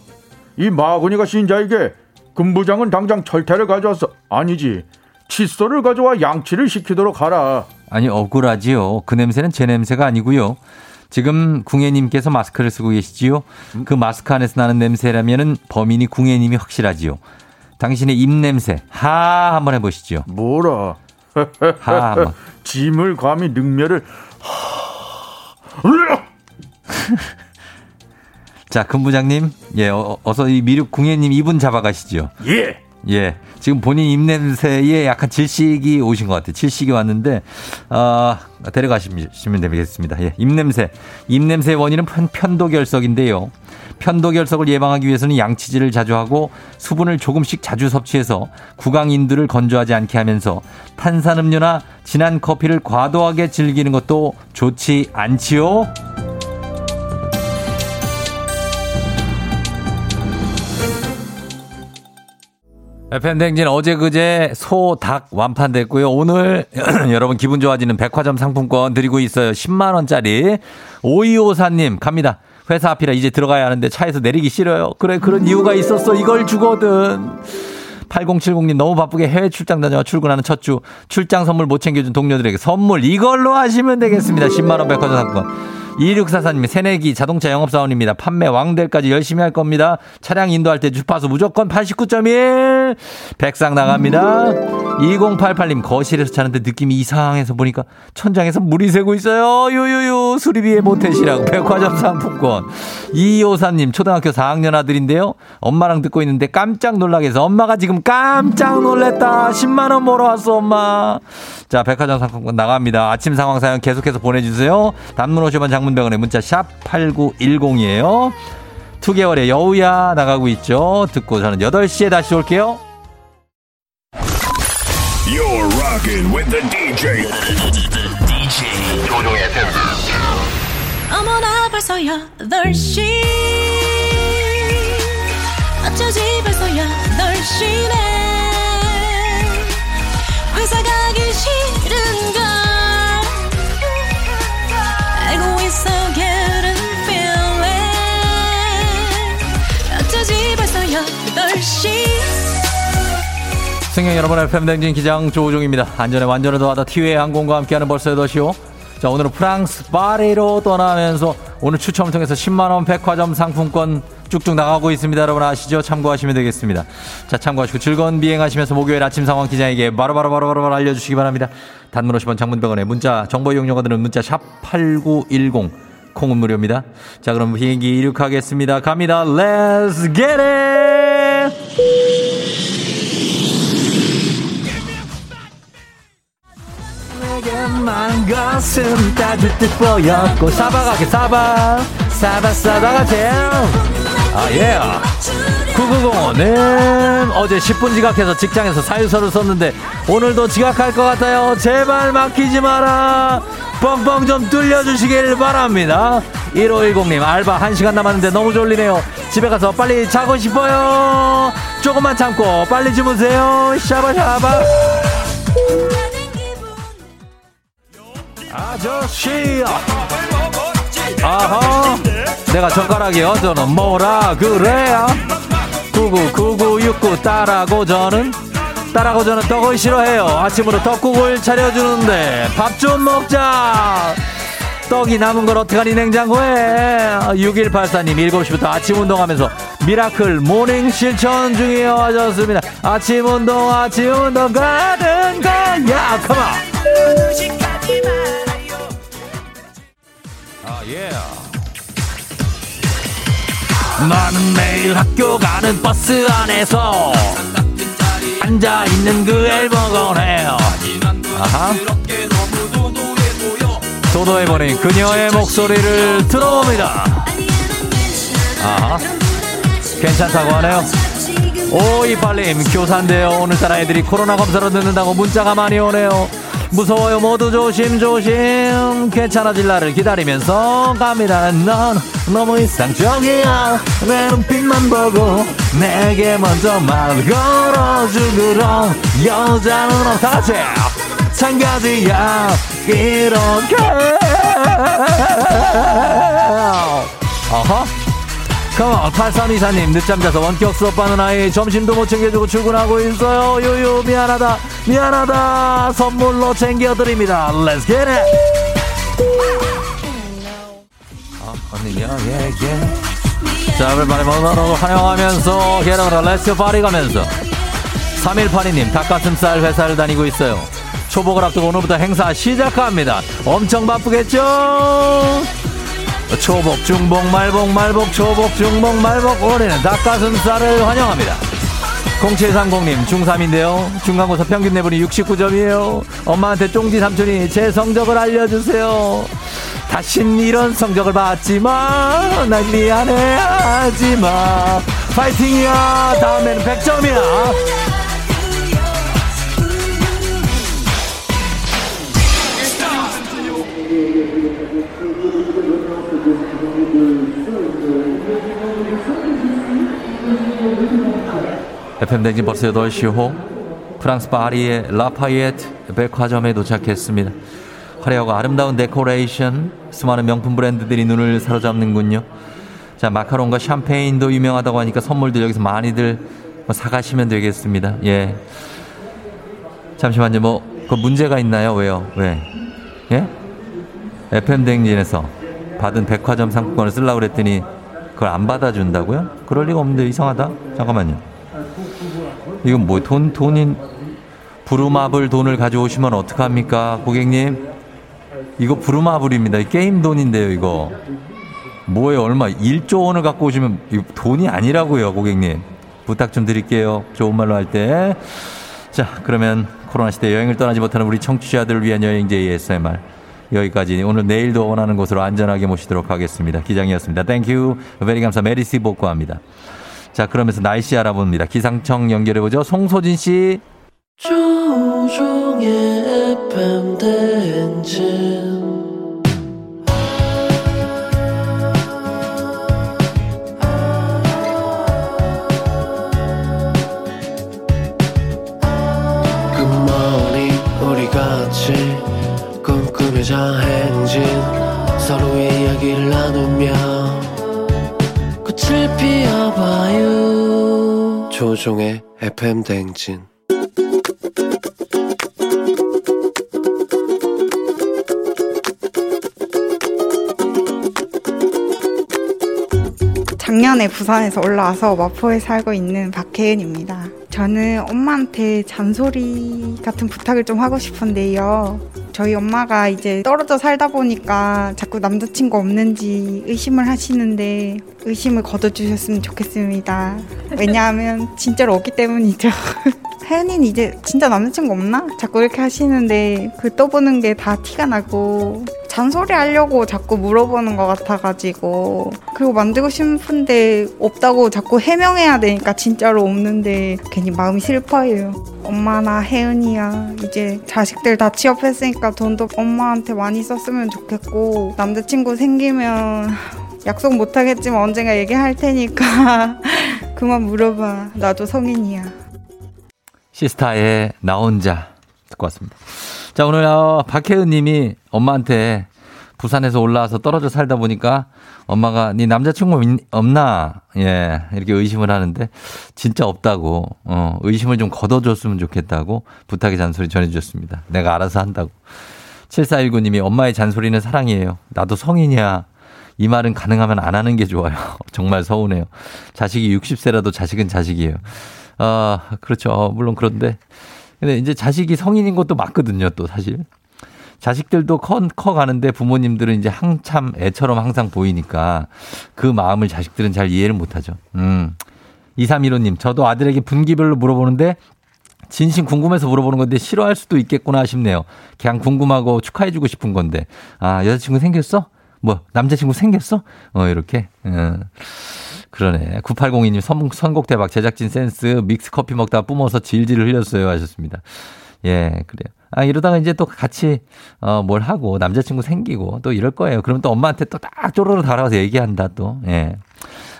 이 마구니가 신자에게 금부장은 당장 철퇴를 가져와서 아니지 칫솔을 가져와 양치를 시키도록 하라. 아니 억울하지요. 그 냄새는 제 냄새가 아니고요. 지금 궁예님께서 마스크를 쓰고 계시지요. 그 마스크 안에서 나는 냄새라면은 범인이 궁예님이 확실하지요. 당신의 입 냄새 하 한번 해보시죠. 뭐라? 하 한번. 짐을 감히 능멸을 자, 금부장님, 예, 어, 어서 이 미륵 궁예님 입은 잡아가시죠. 예. 예. 지금 본인 입냄새에 약간 질식이 오신 것 같아요. 질식이 왔는데, 어, 데려가시면 되겠습니다. 예. 입냄새. 입냄새의 원인은 편, 편도결석인데요. 편도결석을 예방하기 위해서는 양치질을 자주 하고 수분을 조금씩 자주 섭취해서 구강인두를 건조하지 않게 하면서 탄산음료나 진한 커피를 과도하게 즐기는 것도 좋지 않지요? 팬댕진 어제 그제 소, 닭 완판됐고요. 오늘 여러분 기분 좋아지는 백화점 상품권 드리고 있어요. 10만원짜리. 오이오사님 갑니다. 회사 앞이라 이제 들어가야 하는데 차에서 내리기 싫어요. 그래, 그런 이유가 있었어. 이걸 주거든. 8070님 너무 바쁘게 해외 출장 다녀 출근하는 첫 주 출장 선물 못 챙겨준 동료들에게 선물 이걸로 하시면 되겠습니다. 10만원 백화점 상품권. 2644님, 새내기 자동차 영업사원입니다. 판매 왕들까지 열심히 할 겁니다. 차량 인도할 때 주파수 무조건 89.1! 백상 나갑니다. 2088님, 거실에서 자는데 느낌이 이상해서 보니까 천장에서 물이 새고 있어요. 요요요, 수리비에 모태시라고 백화점 상품권. 2254님, 초등학교 4학년 아들인데요. 엄마랑 듣고 있는데 깜짝 놀라게 해서 엄마가 지금 깜짝 놀랬다. 10만원 몰아왔어, 엄마. 자, 백화점 상품권 나갑니다. 아침 상황 사연 계속해서 보내주세요. 단문 50원 장문 병원의 문자 샵 8910이에요. 2개월의 여우야 나가고 있죠. 듣고 저는 8시에 다시 올게요. You're rocking with the DJ. DJ 조종의 FM. 어머나 벌써 8시 어쩌지 벌써 8시네 회사 가기 싫은 승객 여러분, FM댕진 기장 조우종입니다. 안전에 완전을 더하다 티웨이 항공과 함께하는 벌써 8시요. 자, 오늘은 프랑스 파리로 떠나면서 오늘 추첨을 통해서 10만원 백화점 상품권 쭉쭉 나가고 있습니다. 여러분 아시죠? 참고하시면 되겠습니다. 자, 참고하시고 즐거운 비행하시면서 목요일 아침 상황 기장에게 바로 바로바로 바로 알려주시기 바랍니다. 단문 50원 장문병원에 문자, 정보 이용료가 드는 문자 샵 8910. 콩은 무료입니다. 자, 그럼 비행기 이륙하겠습니다. 갑니다. Let's get it! 따질 듯 보였고 사바가게 사바. 사바 사바가게 아예. 9905는 어제 10분 지각해서 직장에서 사유서를 썼는데 오늘도 지각할 것 같아요. 제발 맡기지 마라. 뻥뻥 좀 뚫려주시길 바랍니다. 1510님 알바 1시간 남았는데 너무 졸리네요. 집에 가서 빨리 자고 싶어요. 조금만 참고 빨리 주무세요. 샤바샤바 아저씨. 아하. 내가 젓가락이요. 저는 뭐라 그래요 999969 따라고 저는 따라고 저는 떡을 싫어해요. 아침으로 떡국을 차려주는데 밥 좀 먹자. 떡이 남은 걸 어떡하니 냉장고에? 6184님 7시부터 아침 운동하면서 miracle morning 실천 중이에요 하셨습니다. 아침 운동 아침 운동 가는 거야. come on 아, 예. 나는 매일 학교 가는 버스 안에서 앉아 있는 그 앨범을 아하. 도도해보니 그녀의 목소리를 들어봅니다. 아하. 괜찮다고 하네요. 오이팔님 교사인데요. 오늘따라 애들이 코로나 검사로 늦는다고 문자가 많이 오네요. 무서워요. 모두 조심조심. 괜찮아질 날을 기다리면서 갑니다. 넌 너무 이상적이야. 내 눈빛만 보고 내게 먼저 말 걸어주고 여자는 없다지. 창가지야. 이렇게. 어허. 컴온 8324님 늦잠 자서 원격 수업하는 아이 점심도 못 챙겨주고 출근하고 있어요. 유유 미안하다 미안하다. 선물로 챙겨드립니다. 아, 언니 야예예. 자 everybody 모두 환영하면서 게러라 렛츠 파리 가면서. 3182님 닭가슴살 회사를 다니고 있어요. 초복을 앞두고 오늘부터 행사 시작합니다. 엄청 바쁘겠죠 초복, 중복, 말복, 말복, 초복, 중복, 말복, 올해는 닭가슴살을 환영합니다. 0730님, 중3인데요. 중간고사 평균 내분이 69점이에요. 엄마한테 쫑지 삼촌이 제 성적을 알려주세요. 다신 이런 성적을 받지 마. 날 미안해 하지 마. 파이팅이야. 다음에는 100점이야. FM 댕진 벌써 8시 호 프랑스 파리의 라파이에트 백화점에 도착했습니다. 화려하고 아름다운 데코레이션 수많은 명품 브랜드들이 눈을 사로잡는군요. 자 마카롱과 샴페인도 유명하다고 하니까 선물들 여기서 많이들 뭐 사가시면 되겠습니다. 예. 잠시만요. 뭐 그 문제가 있나요? 왜요? 왜? 예? FM 댕진에서 받은 백화점 상품권을 쓰려고 그랬더니 그걸 안 받아준다고요? 그럴 리가 없는데 이상하다. 잠깐만요. 이건 뭐 돈 돈인 부루마블 돈을 가져오시면 어떡합니까 고객님? 이거 부루마블입니다. 게임 돈인데요 이거. 뭐에 얼마 1조 원을 갖고 오시면 돈이 아니라고요 고객님. 부탁 좀 드릴게요. 좋은 말로 할 때. 자 그러면 코로나 시대 여행을 떠나지 못하는 우리 청취자들을 위한 여행지 ASMR 여기까지. 오늘 내일도 원하는 곳으로 안전하게 모시도록 하겠습니다. 기장이었습니다. Thank you. Very 감사. Merci beaucoup합니다. 자, 그러면서 날씨 알아봅니다. 기상청 연결해보죠. 송소진 씨. 꿈꾸며자 행진 서로의 이야기를 나누며 꽃을 피워봐요 조종의 FM 대행진 작년에 부산에서 올라와서 마포에 살고 있는 박혜은입니다. 저는 엄마한테 잔소리 같은 부탁을 좀 하고 싶은데요. 저희 엄마가 이제 떨어져 살다 보니까 자꾸 남자친구 없는지 의심을 하시는데 의심을 걷어주셨으면 좋겠습니다. 왜냐하면 진짜로 없기 때문이죠. 혜은이는 이제 진짜 남자친구 없나? 자꾸 이렇게 하시는데 그 떠보는 게 다 티가 나고 잔소리 하려고 자꾸 물어보는 것 같아가지고 그리고 만들고 싶은데 없다고 자꾸 해명해야 되니까 진짜로 없는데 괜히 마음이 슬퍼요. 엄마나 혜은이야 이제 자식들 다 취업했으니까 돈도 엄마한테 많이 썼으면 좋겠고 남자친구 생기면 약속 못하겠지만 언젠가 얘기할 테니까 그만 물어봐. 나도 성인이야. 시스타의 나 혼자 듣고 왔습니다. 자, 오늘 어, 박혜은 님이 엄마한테 부산에서 올라와서 떨어져 살다 보니까 엄마가 네 남자친구 있- 없나? 예, 이렇게 의심을 하는데 진짜 없다고, 어, 의심을 좀 걷어줬으면 좋겠다고 부탁의 잔소리 전해주셨습니다. 내가 알아서 한다고. 7419님이 엄마의 잔소리는 사랑이에요. 나도 성인이야. 이 말은 가능하면 안 하는 게 좋아요. 정말 서운해요. 자식이 60세라도 자식은 자식이에요. 아, 그렇죠. 어, 물론 그런데. 근데 이제 자식이 성인인 것도 맞거든요, 또 사실. 자식들도 커, 커 가는데 부모님들은 이제 한참 애처럼 항상 보이니까 그 마음을 자식들은 잘 이해를 못하죠. 음. 2315님, 저도 아들에게 분기별로 물어보는데 진심 궁금해서 물어보는 건데 싫어할 수도 있겠구나 싶네요. 그냥 궁금하고 축하해주고 싶은 건데. 아, 여자친구 생겼어? 뭐, 남자친구 생겼어? 어, 이렇게. 음. 그러네. 9802님 선, 선곡 대박 제작진 센스 믹스 커피 먹다가 뿜어서 질질 흘렸어요 하셨습니다. 예, 그래요. 아, 이러다가 이제 또 같이, 어, 뭘 하고, 남자친구 생기고, 또 이럴 거예요. 그럼 또 엄마한테 또 딱 쪼르르 달아서 얘기한다, 또. 예.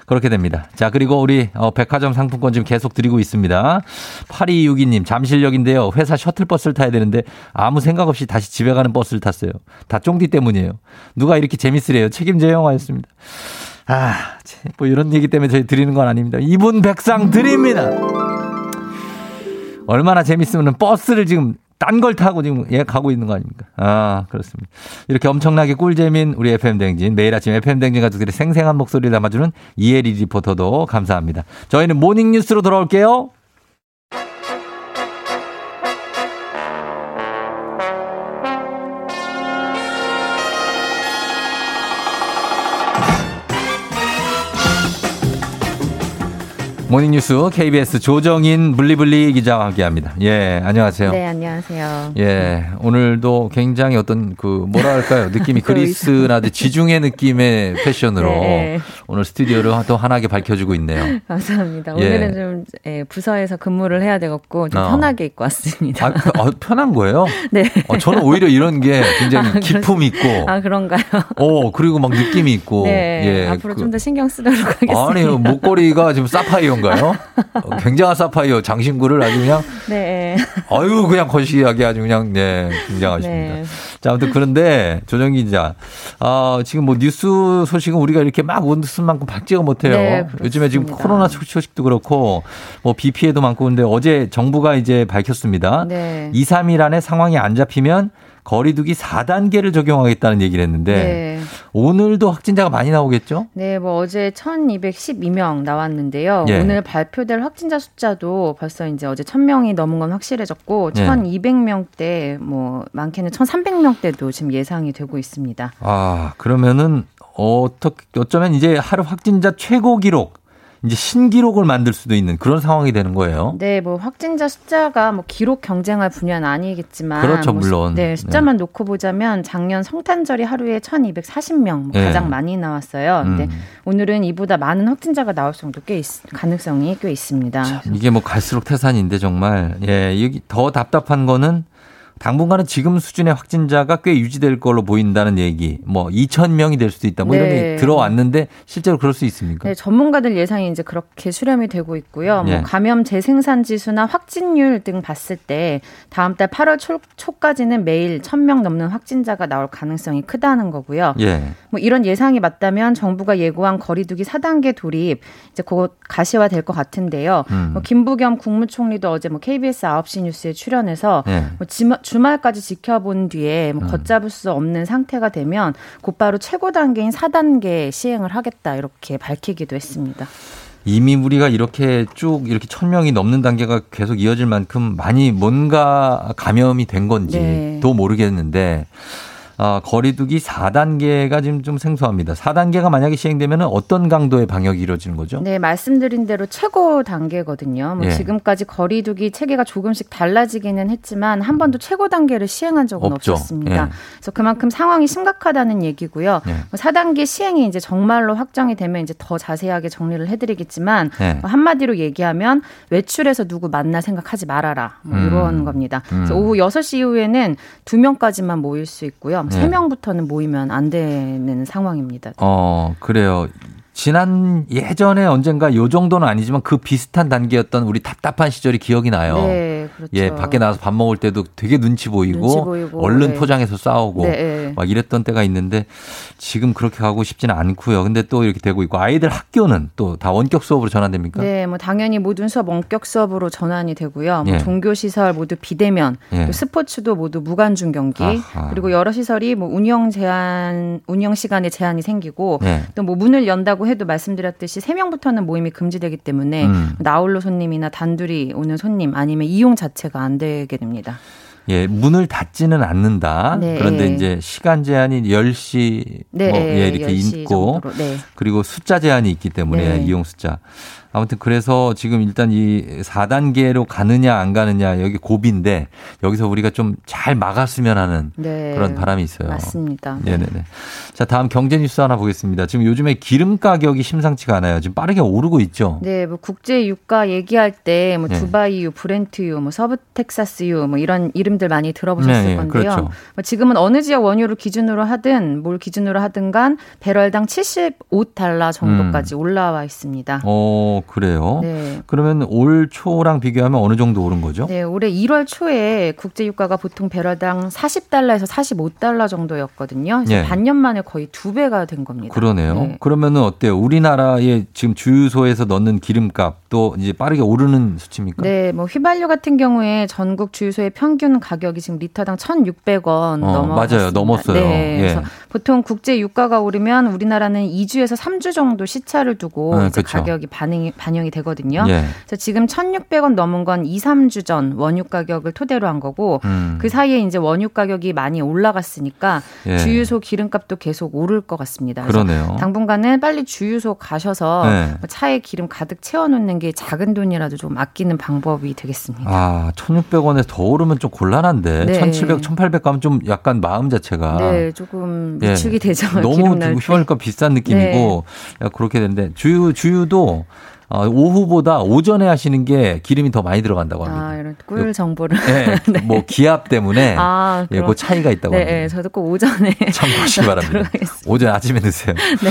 그렇게 됩니다. 자, 그리고 우리, 어, 백화점 상품권 지금 계속 드리고 있습니다. 8262님, 잠실역인데요. 회사 셔틀버스를 타야 되는데 아무 생각 없이 다시 집에 가는 버스를 탔어요. 다 쫑디 때문이에요. 누가 이렇게 재밌으래요. 책임져 영화였습니다. 아, 참, 뭐 이런 얘기 때문에 저희 드리는 건 아닙니다. 이분 백상 드립니다. 얼마나 재밌으면 버스를 지금 딴 걸 타고 지금 예 가고 있는 거 아닙니까? 아 그렇습니다. 이렇게 엄청나게 꿀잼인 우리 FM 대행진 매일 아침 FM 대행진 가족들의 생생한 목소리를 담아주는 이혜리 리포터도 감사합니다. 저희는 morning 뉴스로 돌아올게요. 모닝뉴스 KBS 조정인 블리블리 기자와 함께합니다. 예, 안녕하세요. 네, 안녕하세요. 예, 오늘도 굉장히 어떤 그 뭐라 할까요? 느낌이 그리스나 지중해 느낌의 패션으로 네. 오늘 스튜디오를 또 환하게 밝혀주고 있네요. 감사합니다. 예. 오늘은 좀 예, 부서에서 근무를 해야 되겠고 좀 어. 편하게 입고 왔습니다. 아, 그- 어, 편한 거예요? 네. 어, 저는 오히려 이런 게 굉장히 아, 기품 있고, 아 그런가요? 어, 그리고 막 느낌이 있고, 네. 예. 앞으로 그- 좀더 신경 쓰도록 하겠습니다. 아니요, 목걸이가 지금 사파이어인가 요? 어, 굉장한 사파이어 장신구를 아주 그냥 네. 아유 그냥 거시기하게 아주 그냥 네 굉장하십니다. 네. 자 아무튼 그런데 조정기 기자, 아 지금 뭐 뉴스 소식은 우리가 이렇게 막 뉴스만큼 밝지가 못해요. 네, 요즘에 지금. 코로나 소식도 그렇고 뭐 비 피해도 많고 근데 어제 정부가 이제 밝혔습니다. 네. 2, 3일 안에 상황이 안 잡히면 거리두기 4단계를 적용하겠다는 얘기를 했는데 네. 오늘도 확진자가 많이 나오겠죠? 네, 뭐 어제 1212명 나왔는데요. 예. 오늘 발표될 확진자 숫자도 벌써 이제 어제 1000명이 넘은 건 확실해졌고 예. 1200명대 뭐 많게는 1300명대도 지금 예상이 되고 있습니다. 아, 그러면은 어떻게 어쩌면 이제 하루 확진자 최고 기록 이제 신기록을 만들 수도 있는 그런 상황이 되는 거예요. 네, 뭐 확진자 숫자가 뭐 기록 경쟁할 분야는 아니겠지만 그렇죠, 뭐 수- 물론. 네, 숫자만 놓고 보자면 작년 성탄절이 하루에 1,240명 뭐 네. 가장 많이 나왔어요. 근데 음. 오늘은 이보다 많은 확진자가 나올 정도 꽤 있, 가능성이 꽤 있습니다. 이게 뭐 갈수록 태산인데 정말 예 여기 더 답답한 거는 당분간은 지금 수준의 확진자가 꽤 유지될 걸로 보인다는 얘기. 뭐 2천 명이 될 수도 있다. 뭐 이런 네. 게 들어왔는데 실제로 그럴 수 있습니까? 네, 전문가들 예상이 이제 그렇게 수렴이 되고 있고요. 예. 뭐 감염 재생산 지수나 확진율 등 봤을 때 다음 달 8월 초, 초까지는 매일 1,000명 넘는 확진자가 나올 가능성이 크다는 거고요. 예. 뭐 이런 예상이 맞다면 정부가 예고한 거리두기 4단계 돌입 이제 곧 가시화될 것 같은데요. 음. 뭐 김부겸 국무총리도 어제 뭐 KBS 9시 뉴스에 출연해서 예. 뭐 지마- 주말까지 지켜본 뒤에 음. 뭐 걷잡을 수 없는 상태가 되면 곧바로 최고 단계인 4단계 시행을 하겠다 이렇게 밝히기도 했습니다. 이미 우리가 이렇게 쭉 이렇게 천 명이 넘는 단계가 계속 이어질 만큼 많이 뭔가 감염이 된 건지 네. 도 모르겠는데 아, 거리두기 4단계가 지금 좀 생소합니다. 4단계가 만약에 시행되면 어떤 강도의 방역이 이루어지는 거죠? 네, 말씀드린 대로 최고 단계거든요. 뭐 예. 지금까지 거리두기 체계가 조금씩 달라지기는 했지만 한 번도 최고 단계를 시행한 적은 없죠. 없었습니다. 예. 그래서 그만큼 상황이 심각하다는 얘기고요. 예. 뭐 4단계 시행이 이제 정말로 확정이 되면 이제 더 자세하게 정리를 해드리겠지만 예. 뭐 한마디로 얘기하면 외출해서 누구 만나 생각하지 말아라 뭐 음. 이런 겁니다. 그래서 음. 오후 6시 이후에는 두 명까지만 모일 수 있고요. 예. 세 명부터는 모이면 안 되는 상황입니다. 어, 그래요. 지난 예전에 언젠가 요 정도는 아니지만 그 비슷한 단계였던 우리 답답한 시절이 기억이 나요. 네, 그렇죠. 예, 밖에 나가서 밥 먹을 때도 되게 눈치 보이고, 눈치 보이고, 얼른 네. 포장해서 싸우고 네, 네. 막 이랬던 때가 있는데 지금 그렇게 가고 싶지는 않고요. 근데 또 이렇게 되고 있고 아이들 학교는 또 다 원격 수업으로 전환됩니까? 네, 뭐 당연히 모든 수업 원격 수업으로 전환이 되고요. 뭐 예. 종교 시설 모두 비대면, 예. 또 스포츠도 모두 무관중 경기, 아하. 그리고 여러 시설이 뭐 운영 제한, 운영 시간에 제한이 생기고, 예. 또뭐 문을 연다고 해도 말씀드렸듯이 세 명부터는 모임이 금지되기 때문에 음. 나홀로 손님이나 단둘이 오는 손님 아니면 이용 자체가 안 되게 됩니다. 예, 문을 닫지는 않는다. 네. 그런데 이제 시간 제한이 10시 네, 뭐 예, 이렇게 10시 있고 네. 그리고 숫자 제한이 있기 때문에 네. 이용 숫자. 아무튼 그래서 지금 일단 이 4단계로 가느냐 안 가느냐 여기 고비인데 여기서 우리가 좀 잘 막았으면 하는 네. 그런 바람이 있어요. 맞습니다. 네 네 네. 자, 다음 경제 뉴스 하나 보겠습니다. 지금 요즘에 기름 가격이 심상치가 않아요. 지금 빠르게 오르고 있죠. 네, 뭐 국제 유가 얘기할 때뭐 네. 두바이유, 브렌트유, 뭐 서부 텍사스유 뭐 이런 이름 들 많이 들어보셨을 네, 네, 건데요. 그렇죠. 뭐 지금은 어느 지역 원유를 기준으로 하든 뭘 기준으로 하든 간 배럴당 75달러 정도까지 올라와 있습니다. 음. 어, 그래요. 네. 그러면 올 초랑 비교하면 어느 정도 오른 거죠? 네, 올해 1월 초에 국제 유가가 보통 배럴당 40달러에서 45달러 정도였거든요. 예. 반년 만에 거의 두 배가 된 겁니다. 그러네요. 네. 그러면은 어때요? 우리나라의 지금 주유소에서 넣는 기름값도 이제 빠르게 오르는 수치입니까? 네, 뭐 휘발유 같은 경우에 전국 주유소의 평균 가격이 지금 리터당 1,600원 어, 넘어 맞아요. 넘었어요. 네, 예. 그래서 보통 국제 유가가 오르면 우리나라는 2주에서 3주 정도 시차를 두고 네, 그렇죠. 가격이 반응이 반영이 되거든요. 예. 그래서 지금 1,600원 넘은 건 2, 3주 전 원유 가격을 토대로 한 거고 음. 그 사이에 이제 원유 가격이 많이 올라갔으니까 예. 주유소 기름값도 계속 오를 것 같습니다. 그러네요. 당분간은 빨리 주유소 가셔서 네. 뭐 차에 기름 가득 채워 놓는 게 작은 돈이라도 좀 아끼는 방법이 되겠습니다. 아, 1,600원에서 더 오르면 좀 곤란 한데. 네. 1,700, 1,800 가면 좀 약간 마음 자체가 네, 조금 예. 위축이 되죠. 너무. 휘발유값 비싼 느낌이고 네. 야, 그렇게 되는데 주유 주유도 어, 오후보다 오전에 하시는 게 기름이 더 많이 들어간다고 합니다. 아, 이런 꿀 정보를. 예, 뭐 기압 때문에 아, 예, 그 차이가 있다고 네, 합니다. 네, 저도 꼭 오전에 참고하시기 바랍니다. 오전 아침에 드세요. 네.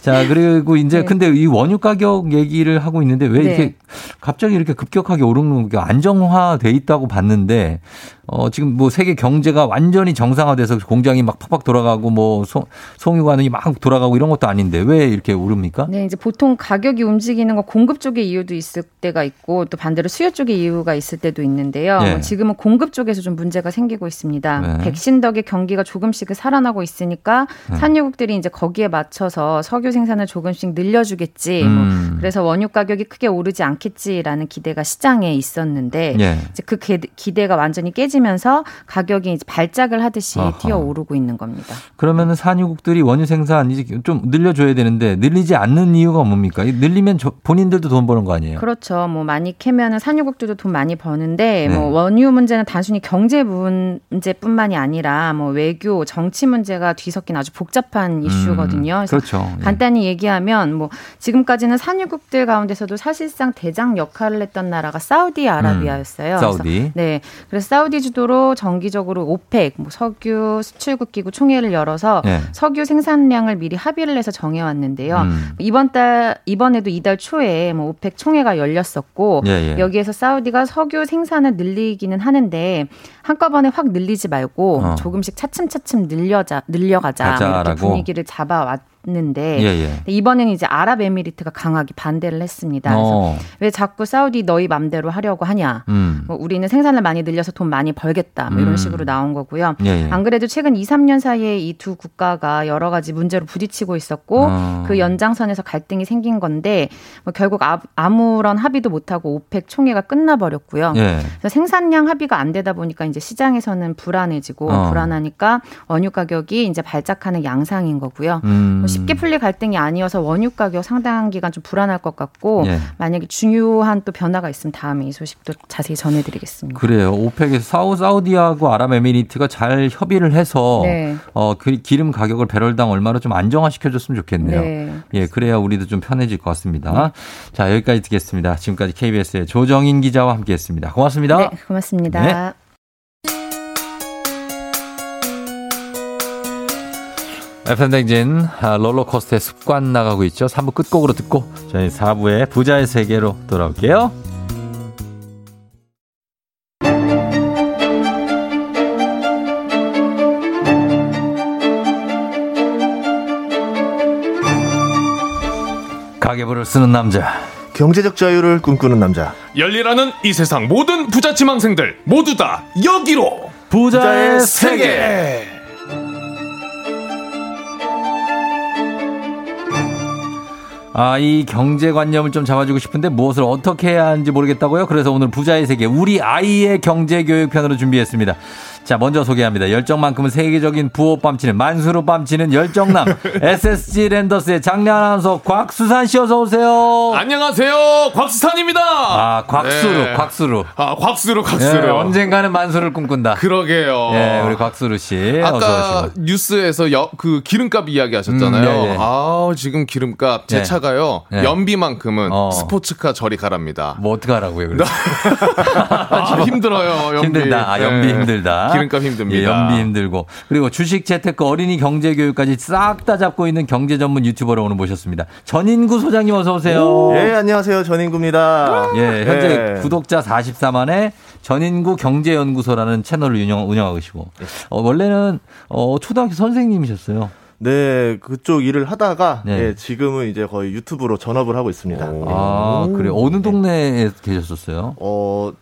자, 그리고 이제 네. 근데 이 원유 가격 얘기를 하고 있는데 왜 이렇게 네. 갑자기 이렇게 급격하게 오르는 게 안정화돼 있다고 봤는데 어, 지금 뭐 세계 경제가 완전히 정상화돼서 공장이 막 팍팍 돌아가고 뭐 송, 송유관이 막 돌아가고 이런 것도 아닌데 왜 이렇게 오릅니까? 네, 이제 보통 가격이 움직이는 거 공급 쪽의 이유도 있을 때가 있고 또 반대로 수요 쪽의 이유가 있을 때도 있는데요. 예. 뭐 지금은 공급 쪽에서 좀 문제가 생기고 있습니다. 네. 백신 덕에 경기가 조금씩 살아나고 있으니까 네. 산유국들이 이제 거기에 맞춰서 석유 생산을 조금씩 늘려주겠지. 음. 뭐 그래서 원유 가격이 크게 오르지 않겠지라는 기대가 시장에 있었는데 예. 이제 그 기- 기대가 완전히 깨지 심해지면서 가격이 이제 발작을 하듯이 아하. 뛰어오르고 있는 겁니다. 그러면은 산유국들이 원유 생산 이제 좀 늘려줘야 되는데 늘리지 않는 이유가 뭡니까? 이 늘리면 저- 본인들도 돈 버는 거 아니에요? 그렇죠. 뭐 많이 캐면은 산유국들도 돈 많이 버는데 네. 뭐 원유 문제는 단순히 경제 문제뿐만이 아니라 뭐 외교, 정치 문제가 뒤섞인 아주 복잡한 이슈거든요. 그래서 그렇죠. 예. 간단히 얘기하면 뭐 지금까지는 산유국들 가운데서도 사실상 대장 역할을 했던 나라가 사우디아라비아였어요. 음, 사우디. 그래서, 네. 그래서 사우디 주도로 정기적으로 오펙 뭐 석유 수출국 기구 총회를 열어서 예. 석유 생산량을 미리 합의를 해서 정해 왔는데요. 음. 이번 달 이번에도 이달 초에 뭐 오펙 총회가 열렸었고 예, 예. 여기에서 사우디가 석유 생산을 늘리기는 하는데 한꺼번에 확 늘리지 말고 어. 조금씩 차츰차츰 늘려자 늘려가자 뭐 이렇게. 분위기를 잡아왔 는데 예, 예. 이번에는 이제 아랍에미리트가 강하게 반대를 했습니다. 그래서 어. 왜 자꾸 사우디 너희 맘대로 하려고 하냐? 음. 뭐 우리는 생산을 많이 늘려서 돈 많이 벌겠다. 뭐 이런 음. 식으로 나온 거고요. 예, 예. 안 그래도 최근 2, 3년 사이에 이 두 국가가 여러 가지 문제로 부딪히고 있었고 어. 그 연장선에서 갈등이 생긴 건데 뭐 결국 아, 아무런 합의도 못하고 오펙 총회가 끝나버렸고요. 예. 그래서 생산량 합의가 안 되다 보니까 이제 시장에서는 불안해지고 어. 불안하니까 원유 가격이 이제 발작하는 양상인 거고요. 음. 뭐 쉽게 풀릴 갈등이 아니어서 원유 가격 상당한 기간 좀 불안할 것 같고 예. 만약에 중요한 또 변화가 있으면 다음에 이 소식도 자세히 전해드리겠습니다. 그래요. 오펙에서 사우, 사우디하고 아랍에미리트가 잘 협의를 해서 네. 어, 그 기름 가격을 배럴당 얼마로 좀 안정화시켜줬으면 좋겠네요. 네. 예, 그래야 우리도 좀 편해질 것 같습니다. 자, 여기까지 듣겠습니다. 지금까지 KBS의 조정인 기자와 함께했습니다. 고맙습니다. 네, 고맙습니다. FM댕진 아, 롤러코스터의 습관 나가고 있죠. 3부 끝곡으로 듣고 저희 4부의 부자의 세계로 돌아올게요. 가계부를 쓰는 남자. 경제적 자유를 꿈꾸는 남자. 열리라는 이 세상 모든 부자 지망생들 모두 다 여기로 부자의 세계. 아, 이 경제관념을 좀 잡아주고 싶은데 무엇을 어떻게 해야 하는지 모르겠다고요? 그래서 오늘 부자의 세계, 우리 아이의 경제교육편으로 준비했습니다. 자, 먼저 소개합니다. 열정만큼은 세계적인 부호 뺨치는 만수로 뺨치는 열정남 SSG 랜더스의 장례 아나운서 곽수산 씨 어서 오세요. 안녕하세요 곽수산입니다 아, 곽수루, 네. 곽수루. 아 곽수로 곽수로 예, 언젠가는 만수를 꿈꾼다. 그러게요 예, 우리 곽수루 씨. 아까. 뉴스에서 여- 그 기름값 이야기 하셨잖아요. 음. 아, 지금 기름값 제 예. 차가요. 예. 연비만큼은 어. 스포츠카 저리 가랍니다. 뭐 어떡하라고요, 그래서. 아, 힘들어요. 연비. 힘들다. 아, 연비 예. 힘들다. 기름값 힘듭니다. 예, 연비 힘들고. 그리고 주식 재테크 어린이 경제 교육까지 싹 다 잡고 있는 경제 전문 유튜버를 오늘 모셨습니다. 전인구 소장님 어서 오세요. 예, 안녕하세요. 전인구입니다. 예, 현재 예. 구독자 44만에 전인구 경제연구소라는 채널을 운영, 운영하고 계시고. 어, 원래는 어, 초등학교 선생님이셨어요. 네, 그쪽 일을 하다가 네. 예, 지금은 이제 거의 유튜브로 전업을 하고 있습니다. 아, 그래. 어느 동네에 계셨었어요? 어,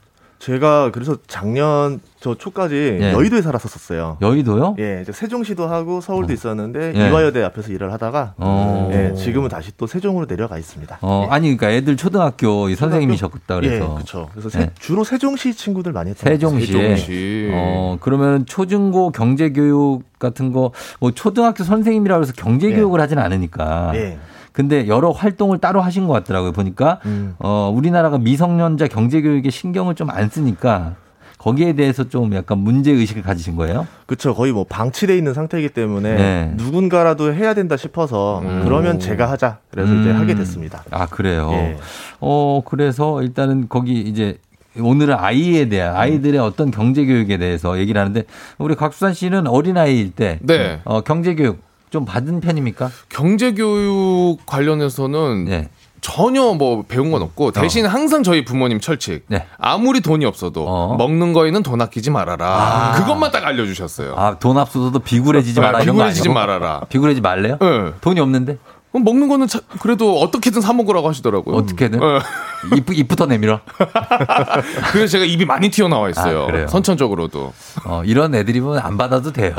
제가 그래서 작년 저 초까지 예. 여의도에 살았었어요. 여의도요? 예, 이제 세종시도 하고 서울도 있었는데 예. 이화여대 앞에서 일을 하다가 어. 예, 지금은 다시 또 세종으로 내려가 있습니다. 어, 아니, 그러니까 애들 초등학교 이 선생님이셨다 그래서. 예, 그렇죠. 그래서 세- 네. 주로 세종시 친구들 많이 했던. 같아요. 세종시. 어, 그러면 초중고 경제 교육 같은 거, 뭐 초등학교 선생님이라고 해서 경제 교육을 하진 않으니까. 예. 근데 여러 활동을 따로 하신 것 같더라고요. 보니까, 음. 어, 우리나라가 미성년자 경제 교육에 신경을 좀 안 쓰니까 거기에 대해서 좀 약간 문제 의식을 가지신 거예요? 그렇죠. 거의 뭐 방치돼 있는 상태이기 때문에 네. 누군가라도 해야 된다 싶어서 그러면 제가 하자. 그래서 이제 음. 하게 됐습니다. 아, 그래요? 예. 어, 그래서 일단은 거기 이제 오늘은 아이에 대한 아이들의 어떤 경제 교육에 대해서 얘기를 하는데 우리 곽수산 씨는 어린 아이일 때 네. 어, 경제 교육 좀 받은 편입니까? 경제 교육 관련해서는 네. 전혀 뭐 배운 건 없고 대신 항상 저희 부모님 철칙 네. 아무리 돈이 없어도 먹는 거에는 돈 아끼지 말아라 아. 그것만 딱 알려주셨어요. 아, 돈 앞서도 비굴해지지 네, 이런 거 비굴해지지? 말아라. 비굴해지 말래요? 네. 돈이 없는데 먹는 거는 차- 그래도 어떻게든 사 먹으라고 하시더라고요. 어떻게든 네. 입, 입부터 내밀어. 그래서 제가 입이 많이 튀어나와 있어요. 아? 선천적으로도. 어, 이런 애들이면 안 받아도 돼요.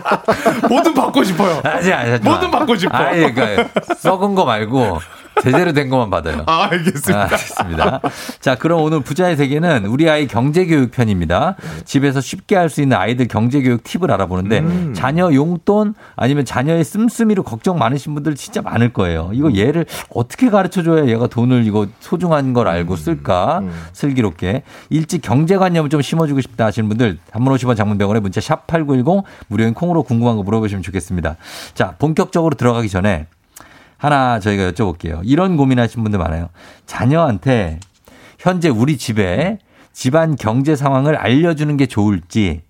뭐든 받고 싶어요. 아니, 아니. 뭐든 받고 싶어. 아니, 그러니까 썩은 거 말고 제대로 된 것만 받아요. 아, 알겠습니다. 아, 알겠습니다. 자, 그럼 오늘 부자의 세계는 우리 아이 경제교육 편입니다. 집에서 쉽게 할 수 있는 아이들 경제교육 팁을 알아보는데 음. 자녀 용돈 아니면 자녀의 씀씀이로 걱정 많으신 분들 진짜 많을 거예요. 이거 얘를 어떻게 가르쳐 줘야 얘가 돈을 이거 소중한 걸 알고 쓸까? 슬기롭게. 일찍 경제관념을 좀 심어주고 싶다 하시는 분들 단문 50원 장문 100원에 문자 샵8910 무료인 콩으로 궁금한 거 물어보시면 좋겠습니다. 자, 본격적으로 들어가기 전에 하나 저희가 여쭤볼게요. 이런 고민하시는 분들 많아요. 자녀한테 현재 우리 집에 집안 경제 상황을 알려주는 게 좋을지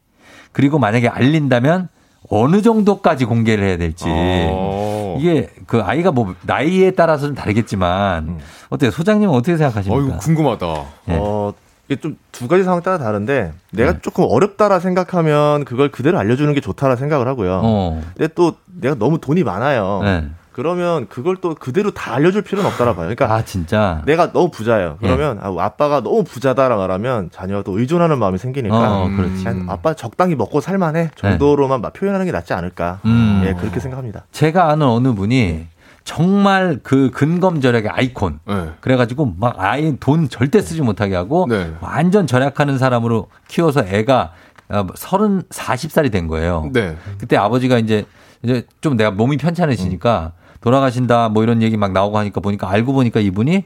그리고 만약에 알린다면 어느 정도까지 공개를 해야 될지 어. 이게 그 아이가 뭐 나이에 따라서는 다르겠지만 어때요 소장님은 어떻게 생각하십니까? 어이구, 궁금하다. 네. 어, 이게 좀 두 가지 상황 따라 다른데 내가 네. 조금 어렵다라 생각하면 그걸 그대로 알려주는 게 좋다라 생각을 하고요. 어. 근데 또 내가 너무 돈이 많아요. 네. 그러면 그걸 또 그대로 다 알려줄 필요는 없다라 봐요. 그러니까 아 진짜 내가 너무 부자예요. 그러면 아, 아빠가 너무 부자다라 말하면 자녀가 또 의존하는 마음이 생기니까 어, 그렇지. 그냥 아빠 적당히 먹고 살만해 정도로만 막 표현하는 게 낫지 않을까. 음. 예, 그렇게 생각합니다. 제가 아는 어느 분이 정말 그 근검 절약의 아이콘. 네. 그래가지고 막 아이 돈 절대 쓰지 못하게 하고 네. 완전 절약하는 사람으로 키워서 애가 어, 서른 사십 살이 된 거예요. 네. 그때 아버지가 이제 이제 좀 내가 몸이 편찮으시니까 돌아가신다 뭐 이런 얘기 막 나오고 하니까 보니까 알고 보니까 이분이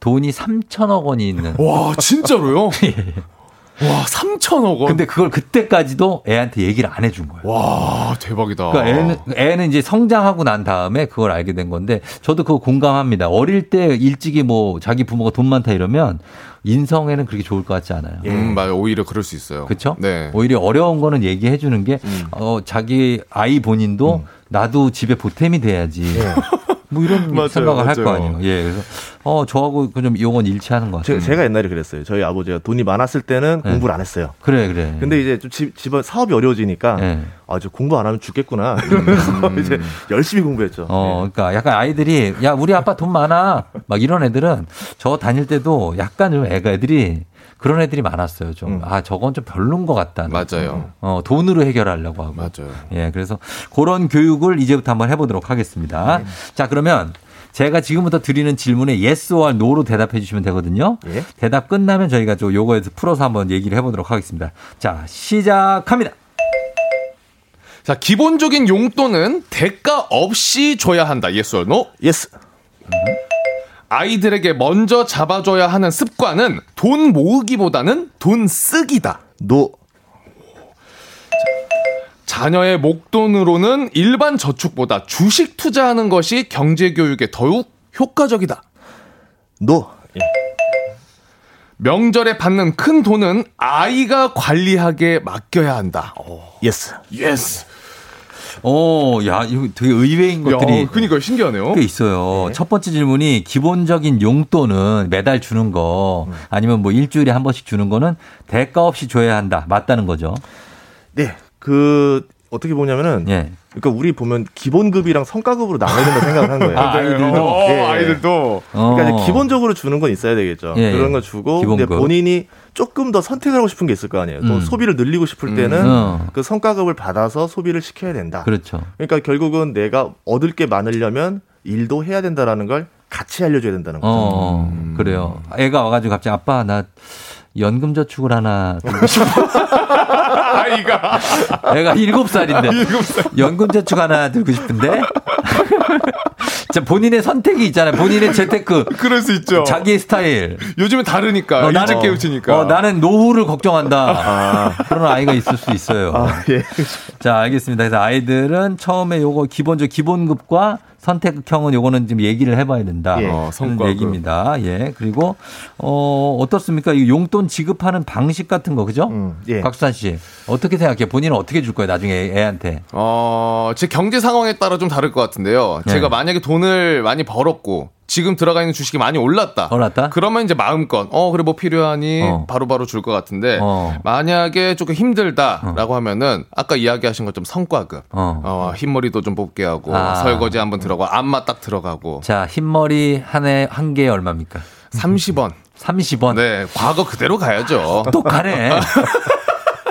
돈이 3천억 원이 있는. 와, 진짜로요? 예. 와, 3천억 원. 근데 그걸 그때까지도 애한테 얘기를 안 해준 거예요. 와, 대박이다. 그러니까 애는, 애는 이제 성장하고 난 다음에 그걸 알게 된 건데 저도 그거 공감합니다. 어릴 때 일찍이 뭐 자기 부모가 돈 많다 이러면 인성에는 그렇게 좋을 것 같지 않아요. 음, 맞아요. 오히려 그럴 수 있어요. 그렇죠? 네. 오히려 어려운 거는 얘기해 주는 게 어, 자기 아이 본인도 나도 집에 보탬이 돼야지. 뭐 이런 맞아요, 생각을 할 거. 아니에요. 예. 그래서 어 저하고 그좀 이건 일치하는 것 같아요. 제, 제가 옛날에 그랬어요. 저희 아버지가 돈이 많았을 때는 네. 공부를 안 했어요. 그래 그래. 근데 이제 좀 집, 집안 사업이 어려워지니까 네. 아, 저 공부 안 하면 죽겠구나. 이러면서 이제 열심히 공부했죠. 어, 그러니까 약간 아이들이 야 우리 아빠 돈 많아 막 이런 애들은 저 다닐 때도 약간 좀 애가 애들이 그런 애들이 많았어요. 좀아 저건 좀 별론 것 같다. 맞아요. 어 돈으로 해결하려고 하고. 맞아요. 예, 그래서 그런 교육을 이제부터 한번 해보도록 하겠습니다. 자 그러면 제가 지금부터 드리는 질문에 yes or no로 대답해 주시면 되거든요. 예. 대답 끝나면 저희가 좀 요거에서 풀어서 한번 얘기를 해보도록 하겠습니다. 자 시작합니다. 자, 기본적인 용돈은 대가 없이 줘야 한다. yes or no? Yes. 아이들에게 먼저 잡아줘야 하는 습관은 돈 모으기보다는 돈 쓰기다. No. 자녀의 목돈으로는 일반 저축보다 주식 투자하는 것이 경제 교육에 더욱 효과적이다. No. 예. 명절에 받는 큰 돈은 아이가 관리하게 맡겨야 한다. Yes. Yes. 오, 야, 이거 되게 의외인 것들이 야, 그니까 신기하네요. 꽤 있어요. 첫 번째 질문이 기본적인 용돈은 매달 주는 거 아니면 뭐 일주일에 한 번씩 주는 거는 대가 없이 줘야 한다. 맞다는 거죠. 네. 그 어떻게 보냐면은 예. 그러니까 우리 보면 기본급이랑 성과급으로 나눠야 된다 생각을 한 거예요. 아, 아이들도? 어, 예, 예. 아이들도. 그러니까 어. 이제 기본적으로 주는 건 있어야 되겠죠. 예, 그런 예. 거 주고 기본급. 근데 본인이 조금 더 선택을 하고 싶은 게 있을 거 아니에요. 또 음. 소비를 늘리고 싶을 때는 어. 그 성과급을 받아서 소비를 시켜야 된다. 그렇죠. 그러니까 결국은 내가 얻을 게 많으려면 일도 해야 된다라는 걸 같이 알려줘야 된다는 거죠. 어, 음. 그래요. 애가 와가지고 갑자기 아빠 나 연금 저축을 하나 들고 싶어. 아이가. 애가 일곱 살인데 연금 저축 하나 들고 싶은데. 자 본인의 선택이 있잖아요. 본인의 재테크. 그럴 수 있죠. 자기의 스타일. 요즘은 다르니까. 어, 나는- 깨우치니까. 어, 나는 노후를 걱정한다. 그런 아이가 있을 수 있어요. 아, 예. 자, 알겠습니다. 그래서 아이들은 처음에 요거 기본적 기본급과 선택형은 요거는 지금 얘기를 해봐야 된다. 예. 어, 성과급. 얘기입니다. 예. 그리고 어 어떻습니까? 이 용돈 지급하는 방식 같은 거 그죠? 음, 예. 박수산 씨 어떻게 생각해? 본인은 어떻게 줄 거예요? 나중에 애한테. 어, 제 경제 상황에 따라 좀 다를 것 같은데요. 네. 제가 만약에 돈을 많이 벌었고 지금 들어가 있는 주식이 많이 올랐다. 올랐다? 그러면 이제 마음껏 어 그래 뭐 필요하니 어. 바로바로 줄것 같은데 어. 만약에 조금 힘들다라고 하면은 아까 이야기하신 것좀 성과급. 어. 어, 흰머리도 좀 뽑게 하고 아. 설거지 한번 들어가 안마 딱 들어가고 자, 흰머리 한해한 개에 얼마입니까? 30원. 30원. 네, 과거 그대로 가야죠. 똑하네.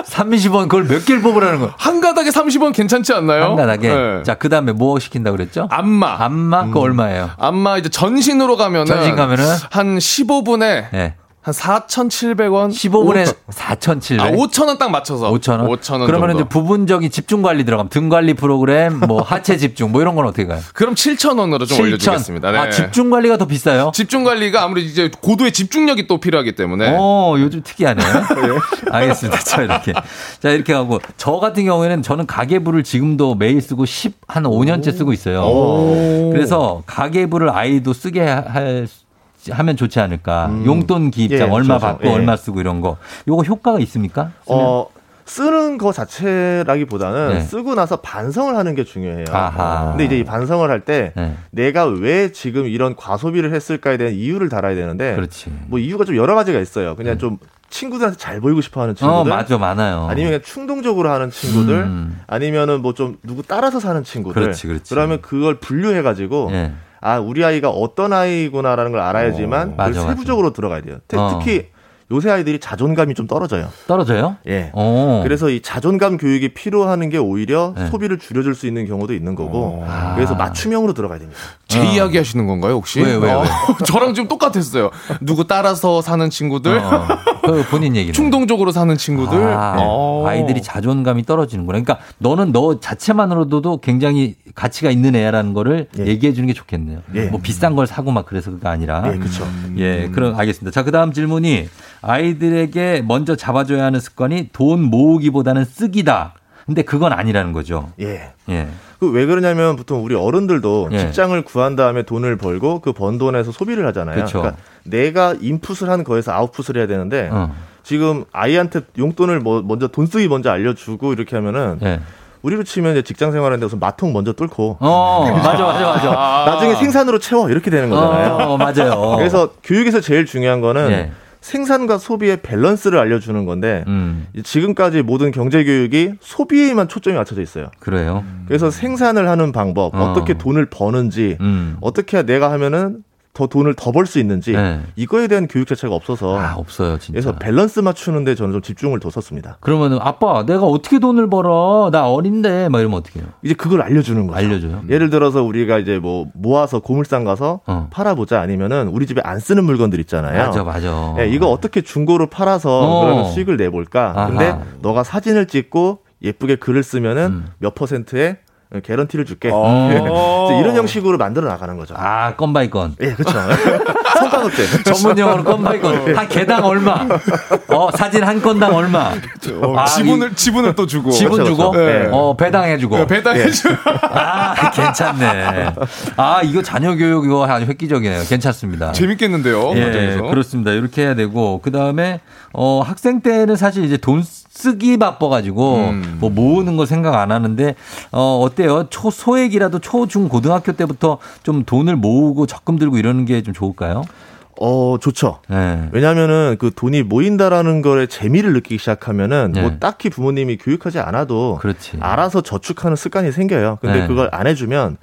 30원 그걸 몇 개를 뽑으라는 거. 한 가닥에 30원 괜찮지 않나요? 한 가닥에. 네. 자, 그 다음에 뭐 시킨다 그랬죠? 안마. 안마? 그거 얼마예요? 안마 이제 전신으로 가면은 전신 가면은? 한 15분에 네. 한 4,700원. 15분에 4,700. 아, 5,000원 딱 맞춰서. 5,000원? 5,000원 그러면. 이제 부분적인 집중 관리 들어가면 등 관리 프로그램, 뭐 하체 집중, 뭐 이런 건 어떻게 가요? 그럼 7,000원으로 좀 7,000. 올려주겠습니다. 네. 아, 집중 관리가 더 비싸요? 집중 관리가 아무래도 이제 고도의 집중력이 또 필요하기 때문에. 어, 요즘 특이하네. 알겠습니다. 자, 이렇게. 자, 이렇게 하고. 저 같은 경우에는 저는 가계부를 지금도 매일 쓰고 10, 한 5년째 쓰고 있어요. 오. 그래서 가계부를 아이도 쓰게 할, 하면 좋지 않을까. 음. 용돈 기입장 예, 얼마 좋죠. 받고 예. 얼마 쓰고 이런 거. 요거 효과가 있습니까? 쓰면? 어, 쓰는 거 자체라기보다는 네. 쓰고 나서 반성을 하는 게 중요해요. 아하. 근데 이제 이 반성을 할때 네. 내가 왜 지금 이런 과소비를 했을까에 대한 이유를 달아야 되는데 그렇지. 뭐 이유가 좀 여러 가지가 있어요. 그냥 좀 친구들한테 잘 보이고 싶어 하는 친구들. 어, 맞아, 많아요. 아니면 그냥 충동적으로 하는 친구들. 음. 아니면은 뭐 좀 누구 따라서 사는 친구들. 그렇지, 그렇지. 러면 그걸 분류해 가지고 예. 아, 우리 아이가 어떤 아이구나라는 걸 알아야지만 어, 맞아, 그걸 맞아. 세부적으로 들어가야 돼요. 특- 어. 요새 아이들이 자존감이 좀 떨어져요. 떨어져요? 예. 어. 그래서 이 자존감 교육이 필요하는 게 오히려 네. 소비를 줄여줄 수 있는 경우도 있는 거고 아. 그래서 맞춤형으로 들어가야 됩니다. 제 이야기 하시는 건가요, 혹시? 왜, 왜, 어, 왜? 저랑 지금 똑같았어요. 누구 따라서 사는 친구들, 어. 그 본인 얘기는. 충동적으로 사는 친구들. 아, 어. 아이들이 자존감이 떨어지는구나. 그러니까 너는 너 자체만으로도 굉장히 가치가 있는 애라는 거를 예. 얘기해 주는 게 좋겠네요. 예. 뭐 비싼 걸 사고 막 그래서 그거 아니라. 예, 그렇죠. 예, 그럼 알겠습니다. 자, 그다음 질문이 아이들에게 먼저 잡아줘야 하는 습관이 돈 모으기보다는 쓰기다. 근데 그건 아니라는 거죠. 예. 예. 그 왜 그러냐면 보통 우리 어른들도 예. 직장을 구한 다음에 돈을 벌고 그 번 돈에서 소비를 하잖아요. 그쵸. 러니까 내가 인풋을 한 거에서 아웃풋을 해야 되는데 어. 지금 아이한테 용돈을 뭐 먼저 돈 쓰기 먼저 알려주고 이렇게 하면은 예. 우리로 치면 이제 직장 생활하는데 무슨 마통 먼저 뚫고 어, 맞아, 맞아, 맞아. 나중에 생산으로 채워 이렇게 되는 거잖아요. 어, 맞아요. 그래서 교육에서 제일 중요한 거는 예. 생산과 소비의 밸런스를 알려주는 건데 음, 지금까지 모든 경제 교육이 소비에만 초점이 맞춰져 있어요. 그래요. 그래서 생산을 하는 방법, 어. 어. 떻게 돈을 버는지, 음. 어떻게 내가 하면은 더 돈을 더 벌 수 있는지 네. 이거에 대한 교육 자체가 없어서 아, 없어요, 진짜. 그래서 밸런스 맞추는데 저는 좀 집중을 뒀었습니다. 그러면은 아빠, 내가 어떻게 돈을 벌어? 나 어린데, 막 이러면 어떻게 해요? 이제 그걸 알려주는 거죠. 알려줘요. 예를 들어서 우리가 이제 뭐 모아서 고물상 가서 어. 팔아보자 아니면은 우리 집에 안 쓰는 물건들 있잖아요. 맞아, 맞아. 예, 이거 어떻게 중고로 팔아서 어. 그러면 수익을 내볼까? 아하. 근데 너가 사진을 찍고 예쁘게 글을 쓰면은 음. 몇 퍼센트의 개런티를 줄게. 어. 이런 형식으로 만들어 나가는 거죠. 아, 건 by 건. 예, 그렇죠. 성과급제. 전문 용어로 건 by 건. 한 개당 얼마? 어, 사진 한 건당 얼마? 아, 지분을 이- 지분을 또 주고. 지분 그렇죠, 주고? 그렇죠. 네. 어, 배당해 주고. 네, 배당해주. 아, 괜찮네. 아, 이거 자녀 교육 이거 아주 획기적이네요. 괜찮습니다. 재밌겠는데요. 예, 과정에서. 그렇습니다. 이렇게 해야 되고 그 다음에 어 학생 때는 사실 이제 돈 쓰기 바빠가지고 음. 뭐 모으는 거 생각 안 하는데 어 어때요? 초 소액이라도 초중 고등학교 때부터 좀 돈을 모으고 적금 들고 이러는 게 좀 좋을까요? 어, 좋죠. 네. 왜냐면은 그 돈이 모인다라는 거에 재미를 느끼기 시작하면은 네. 뭐 딱히 부모님이 교육하지 않아도 그렇지. 알아서 저축하는 습관이 생겨요. 근데 네. 그걸 안 해주면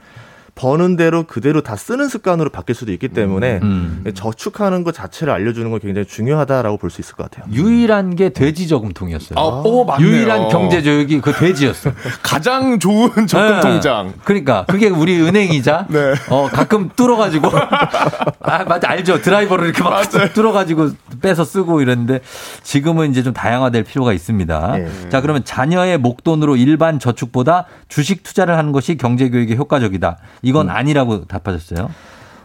버는 대로 그대로 다 쓰는 습관으로 바뀔 수도 있기 때문에 음. 저축하는 것 자체를 알려주는 건 굉장히 중요하다라고 볼 수 있을 것 같아요. 유일한 게 돼지 저금통이었어요. 아, 오, 맞네요. 유일한 경제 교육이 그 돼지였어. 가장 좋은 적금 네. 통장. 그러니까 그게 우리 은행이자 네. 어 가끔 뚫어가지고 아 맞아 알죠 드라이버를 이렇게 막 뚫어가지고 빼서 쓰고 이랬는데 지금은 이제 좀 다양화될 필요가 있습니다. 예. 자 그러면 자녀의 목돈으로 일반 저축보다 주식 투자를 하는 것이 경제 교육에 효과적이다. 이건 아니라고 답하셨어요.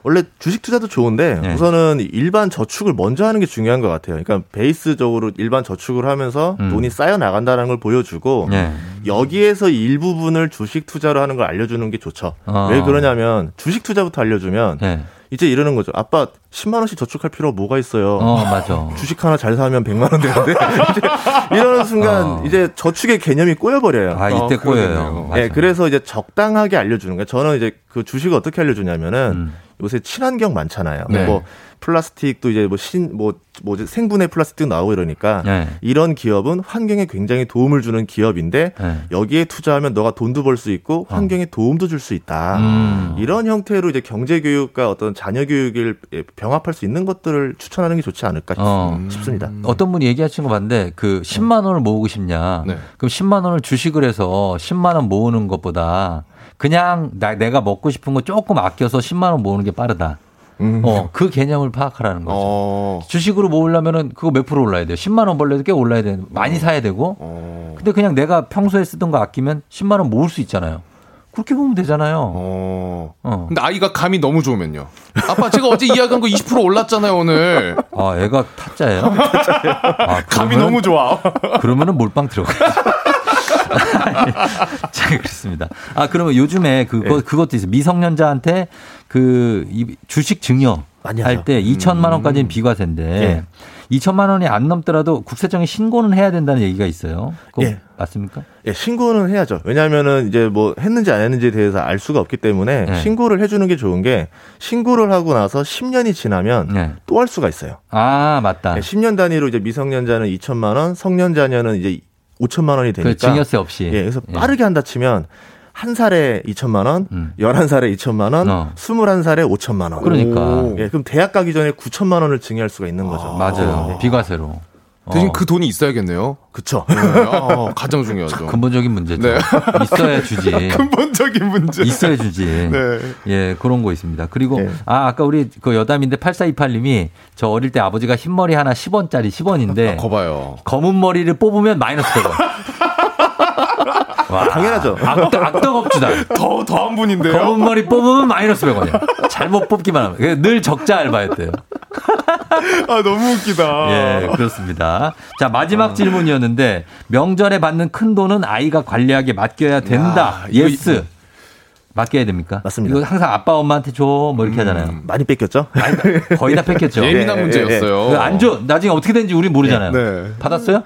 원래 주식 투자도 좋은데 네. 우선은 일반 저축을 먼저 하는 게 중요한 것 같아요. 그러니까 베이스적으로 일반 저축을 하면서 음. 돈이 쌓여 나간다는 걸 보여주고 네. 여기에서 일부분을 주식 투자로 하는 걸 알려주는 게 좋죠. 어. 왜 그러냐면 주식 투자부터 알려주면 네. 이제 이러는 거죠. 아빠 10만 원씩 저축할 필요가 뭐가 있어요. 어 맞아. 주식 하나 잘 사면 100만 원 되는데 이제 이러는 순간 어. 이제 저축의 개념이 꼬여버려요. 아 이때 어, 꼬여요. 예, 그래서 이제 적당하게 알려주는 거예요. 저는 이제 그 주식을 어떻게 알려주냐면은 음. 요새 친환경 많잖아요. 네. 뭐 플라스틱도 이제 뭐 신 뭐 뭐지 생분해 플라스틱 나오고 이러니까 네. 이런 기업은 환경에 굉장히 도움을 주는 기업인데 네. 여기에 투자하면 너가 돈도 벌 수 있고 환경에 도움도 줄 수 있다. 어. 음. 이런 형태로 이제 경제 교육과 어떤 자녀 교육을 병합할 수 있는 것들을 추천하는 게 좋지 않을까 어. 싶습니다. 어떤 분이 얘기하신 거 봤는데 그 10만 원을 모으고 싶냐? 네. 그럼 10만 원을 주식을 해서 10만 원 모으는 것보다 그냥 나, 내가 먹고 싶은 거 조금 아껴서 10만 원 모으는 게 빠르다. 어, 그 개념을 파악하라는 거죠. 어. 주식으로 모으려면은 그거 몇 프로 올라야 돼요? 10만 원 벌려도 꽤 올라야 돼요. 많이 사야 되고. 근데 그냥 내가 평소에 쓰던 거 아끼면 10만 원 모을 수 있잖아요. 그렇게 보면 되잖아요. 어. 근데 아이가 감이 너무 좋으면요. 아빠 제가 어제 이야기한 거 20% 올랐잖아요 오늘. 아, 애가 타짜예요? 아, 감이 그러면은- 너무 좋아. 그러면은 몰빵 들어가. 자, 그렇습니다. 아, 그러면 요즘에 그거, 네. 그것도 있어요. 미성년자한테 그, 이 주식 증여 할. 때 2천만 음. 원까지는 비과세인데 예. 2천만 원이 안 넘더라도 국세청에 신고는 해야 된다는 얘기가 있어요. 예. 맞습니까? 예, 신고는 해야죠. 왜냐하면은 이제 뭐 했는지 안 했는지에 대해서 알 수가 없기 때문에 네. 신고를 해주는 게 좋은 게 신고를 하고 나서 10년이 지나면 네. 또할 수가 있어요. 아, 맞다. 예, 10년 단위로 이제 미성년자는 2천만 원, 성년자녀는 이제 5천만 원이 되니까 그 증여세 없이. 예, 그래서 예. 빠르게 한다 치면 한 살에 2천만 원, 음. 11살에 2천만 원, 어. 21살에 5천만 원. 그러니까. 예, 그럼 대학 가기 전에 9천만 원을 증여할 수가 있는 거죠. 맞아요. 비과세로. 대신 어. 그 돈이 있어야겠네요. 그쵸. 네, 아, 가장 중요하죠. 근본적인 문제죠. 네. 있어야 주지. 근본적인 문제. 있어야 주지. 네. 예, 그런 거 있습니다. 그리고, 네. 아, 아까 우리 그 여담인데 8428님이 저 어릴 때 아버지가 흰머리 하나 10원짜리 10원인데. 거봐요. 검은 머리를 뽑으면 마이너스 100원. 와, 당연하죠. 악덕, 악덕 업주다. 더, 더한 분인데요. 검은 머리 뽑으면 마이너스 100원이야. 잘못 뽑기만 하면. 늘 적자 알바였대요. 아, 너무 웃기다. 예, 그렇습니다. 자, 마지막 질문이었는데 명절에 받는 큰 돈은 아이가 관리하게 맡겨야 된다. 야, 이거- Yes. 맡겨야 됩니까? 맞습니다. 이거 항상 아빠 엄마한테 줘. 뭐 이렇게 하잖아요. 많이 뺏겼죠? 거의 다 뺏겼죠. 예민한 예, 문제였어요. 그안 줘. 나중에 어떻게 되는지 우리 모르잖아요. 네. 받았어요?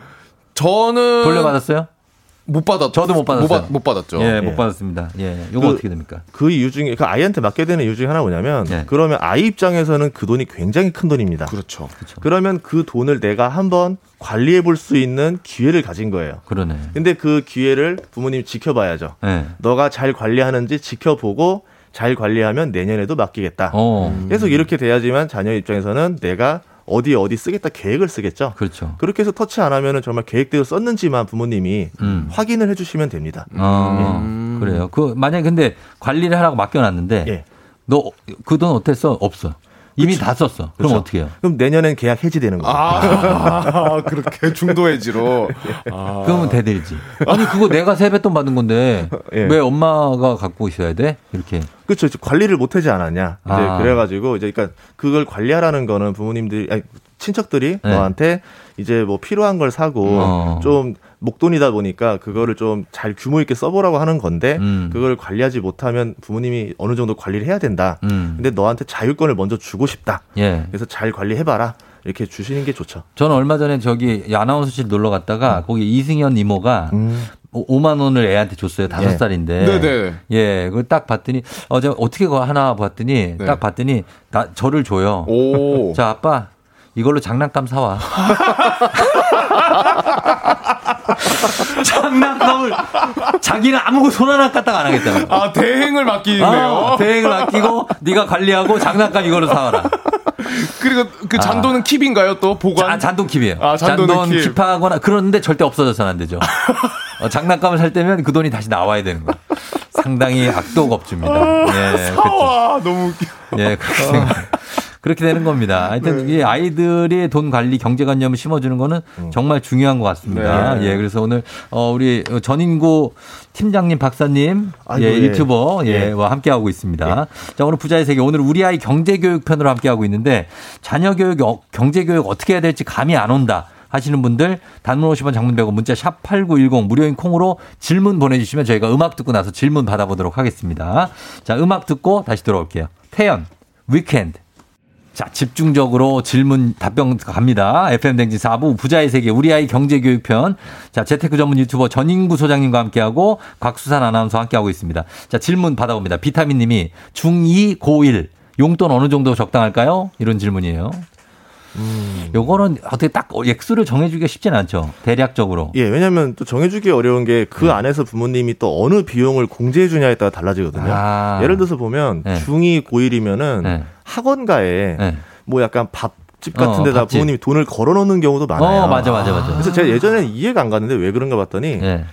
저는 돌려받았어요? 못 받았. 저도 못 받았어요. 못, 받, 못 받았죠. 예, 못 예. 받았습니다. 예. 요거 그- 어떻게 됩니까? 그 이유 중에 그 아이한테 맡게 되는 이유 중에 하나 뭐냐면 네. 그러면 아이 입장에서는 그 돈이 굉장히 큰 돈입니다. 그렇죠. 그러면 그 돈을 내가 한번 관리해 볼 수 있는 기회를 가진 거예요. 그러네. 근데 그 기회를 부모님이 지켜봐야죠. 예. 너가 잘 관리하는지 지켜보고 잘 관리하면 내년에도 맡기겠다. 어. 계속 이렇게 돼야지만 자녀 입장에서는 내가 어디 어디 쓰겠다 계획을 쓰겠죠. 그렇죠. 그렇게 해서 터치 안 하면은 정말 계획대로 썼는지만 부모님이 음. 확인을 해주시면 됩니다. 어, 음. 그래요. 그 만약에 근데 관리를 하라고 맡겨놨는데 예. 너그 돈 어땠어? 없어. 이미 다 썼어. 그럼 그렇죠. 어떻게 해요? 그럼 내년엔 계약 해지되는 거예요. 아, 그렇게 중도 해지로. 아. 그러면 대들지. 아니 그거 내가 세뱃돈 받은 건데 예. 왜 엄마가 갖고 있어야 돼? 이렇게. 그렇죠. 이제 관리를 못 하지 않았냐. 이제 아. 그래가지고 이제 그러니까 그걸 관리하라는 거는 부모님들이 아니, 친척들이 네. 너한테 이제 뭐 필요한 걸 사고 어. 좀 목돈이다 보니까 그거를 좀 잘 규모 있게 써보라고 하는 건데 음. 그걸 관리하지 못하면 부모님이 어느 정도 관리를 해야 된다. 음. 근데 너한테 자율권을 먼저 주고 싶다. 예. 그래서 잘 관리해봐라. 이렇게 주시는 게 좋죠. 저는 얼마 전에 저기 아나운서실 놀러 갔다가 거기 이승현 이모가 음. 오 5만 원을 애한테 줬어요. 다섯 예. 살인데. 네네. 예, 그걸 딱 봤더니 어제 어떻게 그거 하나 봤더니 네. 딱 봤더니 나 저를 줘요. 오. 자, 아빠 이걸로 장난감 사와. 장난감을 자기는 아무것도 손 하나 까딱 안 하겠다는 거. 아, 대행을 맡기네요. 아, 대행을 맡기고 네가 관리하고 장난감 이걸로 사와라. 그리고 그 잔돈은 킵인가요 또 보관? 자, 잔돈 킵이에요. 아, 잔돈 킵. 킵하거나 그런데 절대 없어져서는 안 되죠. 어, 장난감을 살 때면 그 돈이 다시 나와야 되는 거. 상당히 악독 업주입니다. 예, 그렇죠. 아, 너무 웃겨. 예, 그렇게, 생각- 그렇게 되는 겁니다. 하여튼 이 아이들의 돈 관리 경제관념을 심어주는 거는 정말 중요한 것 같습니다. 네. 예, 그래서 오늘 어, 우리 전인구 팀장님, 박사님, 아이고, 예, 예. 유튜버 예, 예. 와 함께 하고 있습니다. 자, 오늘 부자의 세계 오늘 우리 아이 경제교육 편으로 함께 하고 있는데 자녀 교육, 어, 경제 교육 어떻게 해야 될지 감이 안 온다. 하시는 분들 단문 50원 장문 100원 문자 샵 8910 무료인 콩으로 질문 보내주시면 저희가 음악 듣고 나서 질문 받아보도록 하겠습니다. 자, 음악 듣고 다시 돌아올게요. 태연, 위켄드. 자, 집중적으로 질문 답변 갑니다. FM 댕진 4부 부자의 세계 우리 아이 경제 교육 편. 자, 재테크 전문 유튜버 전인구 소장님과 함께하고 곽수산 아나운서와 함께하고 있습니다. 자, 질문 받아봅니다. 비타민 님이 중2 고1 용돈 어느 정도 적당할까요? 이런 질문이에요. 음. 요거는 어떻게 딱 액수를 정해주기가 쉽진 않죠. 대략적으로. 예, 왜냐하면 또 정해주기 어려운 게 네. 그 안에서 부모님이 또 어느 비용을 공제해주냐에 따라 달라지거든요. 아. 예를 들어서 보면 네. 중2, 고1이면은 네. 학원가에 네. 뭐 약간 밥 집 같은 어, 데다 밥집. 부모님이 돈을 걸어놓는 경우도 많아요. 어, 맞아, 맞아, 맞아. 그래서 제가 예전에 이해가 안 갔는데 왜 그런가 봤더니 예.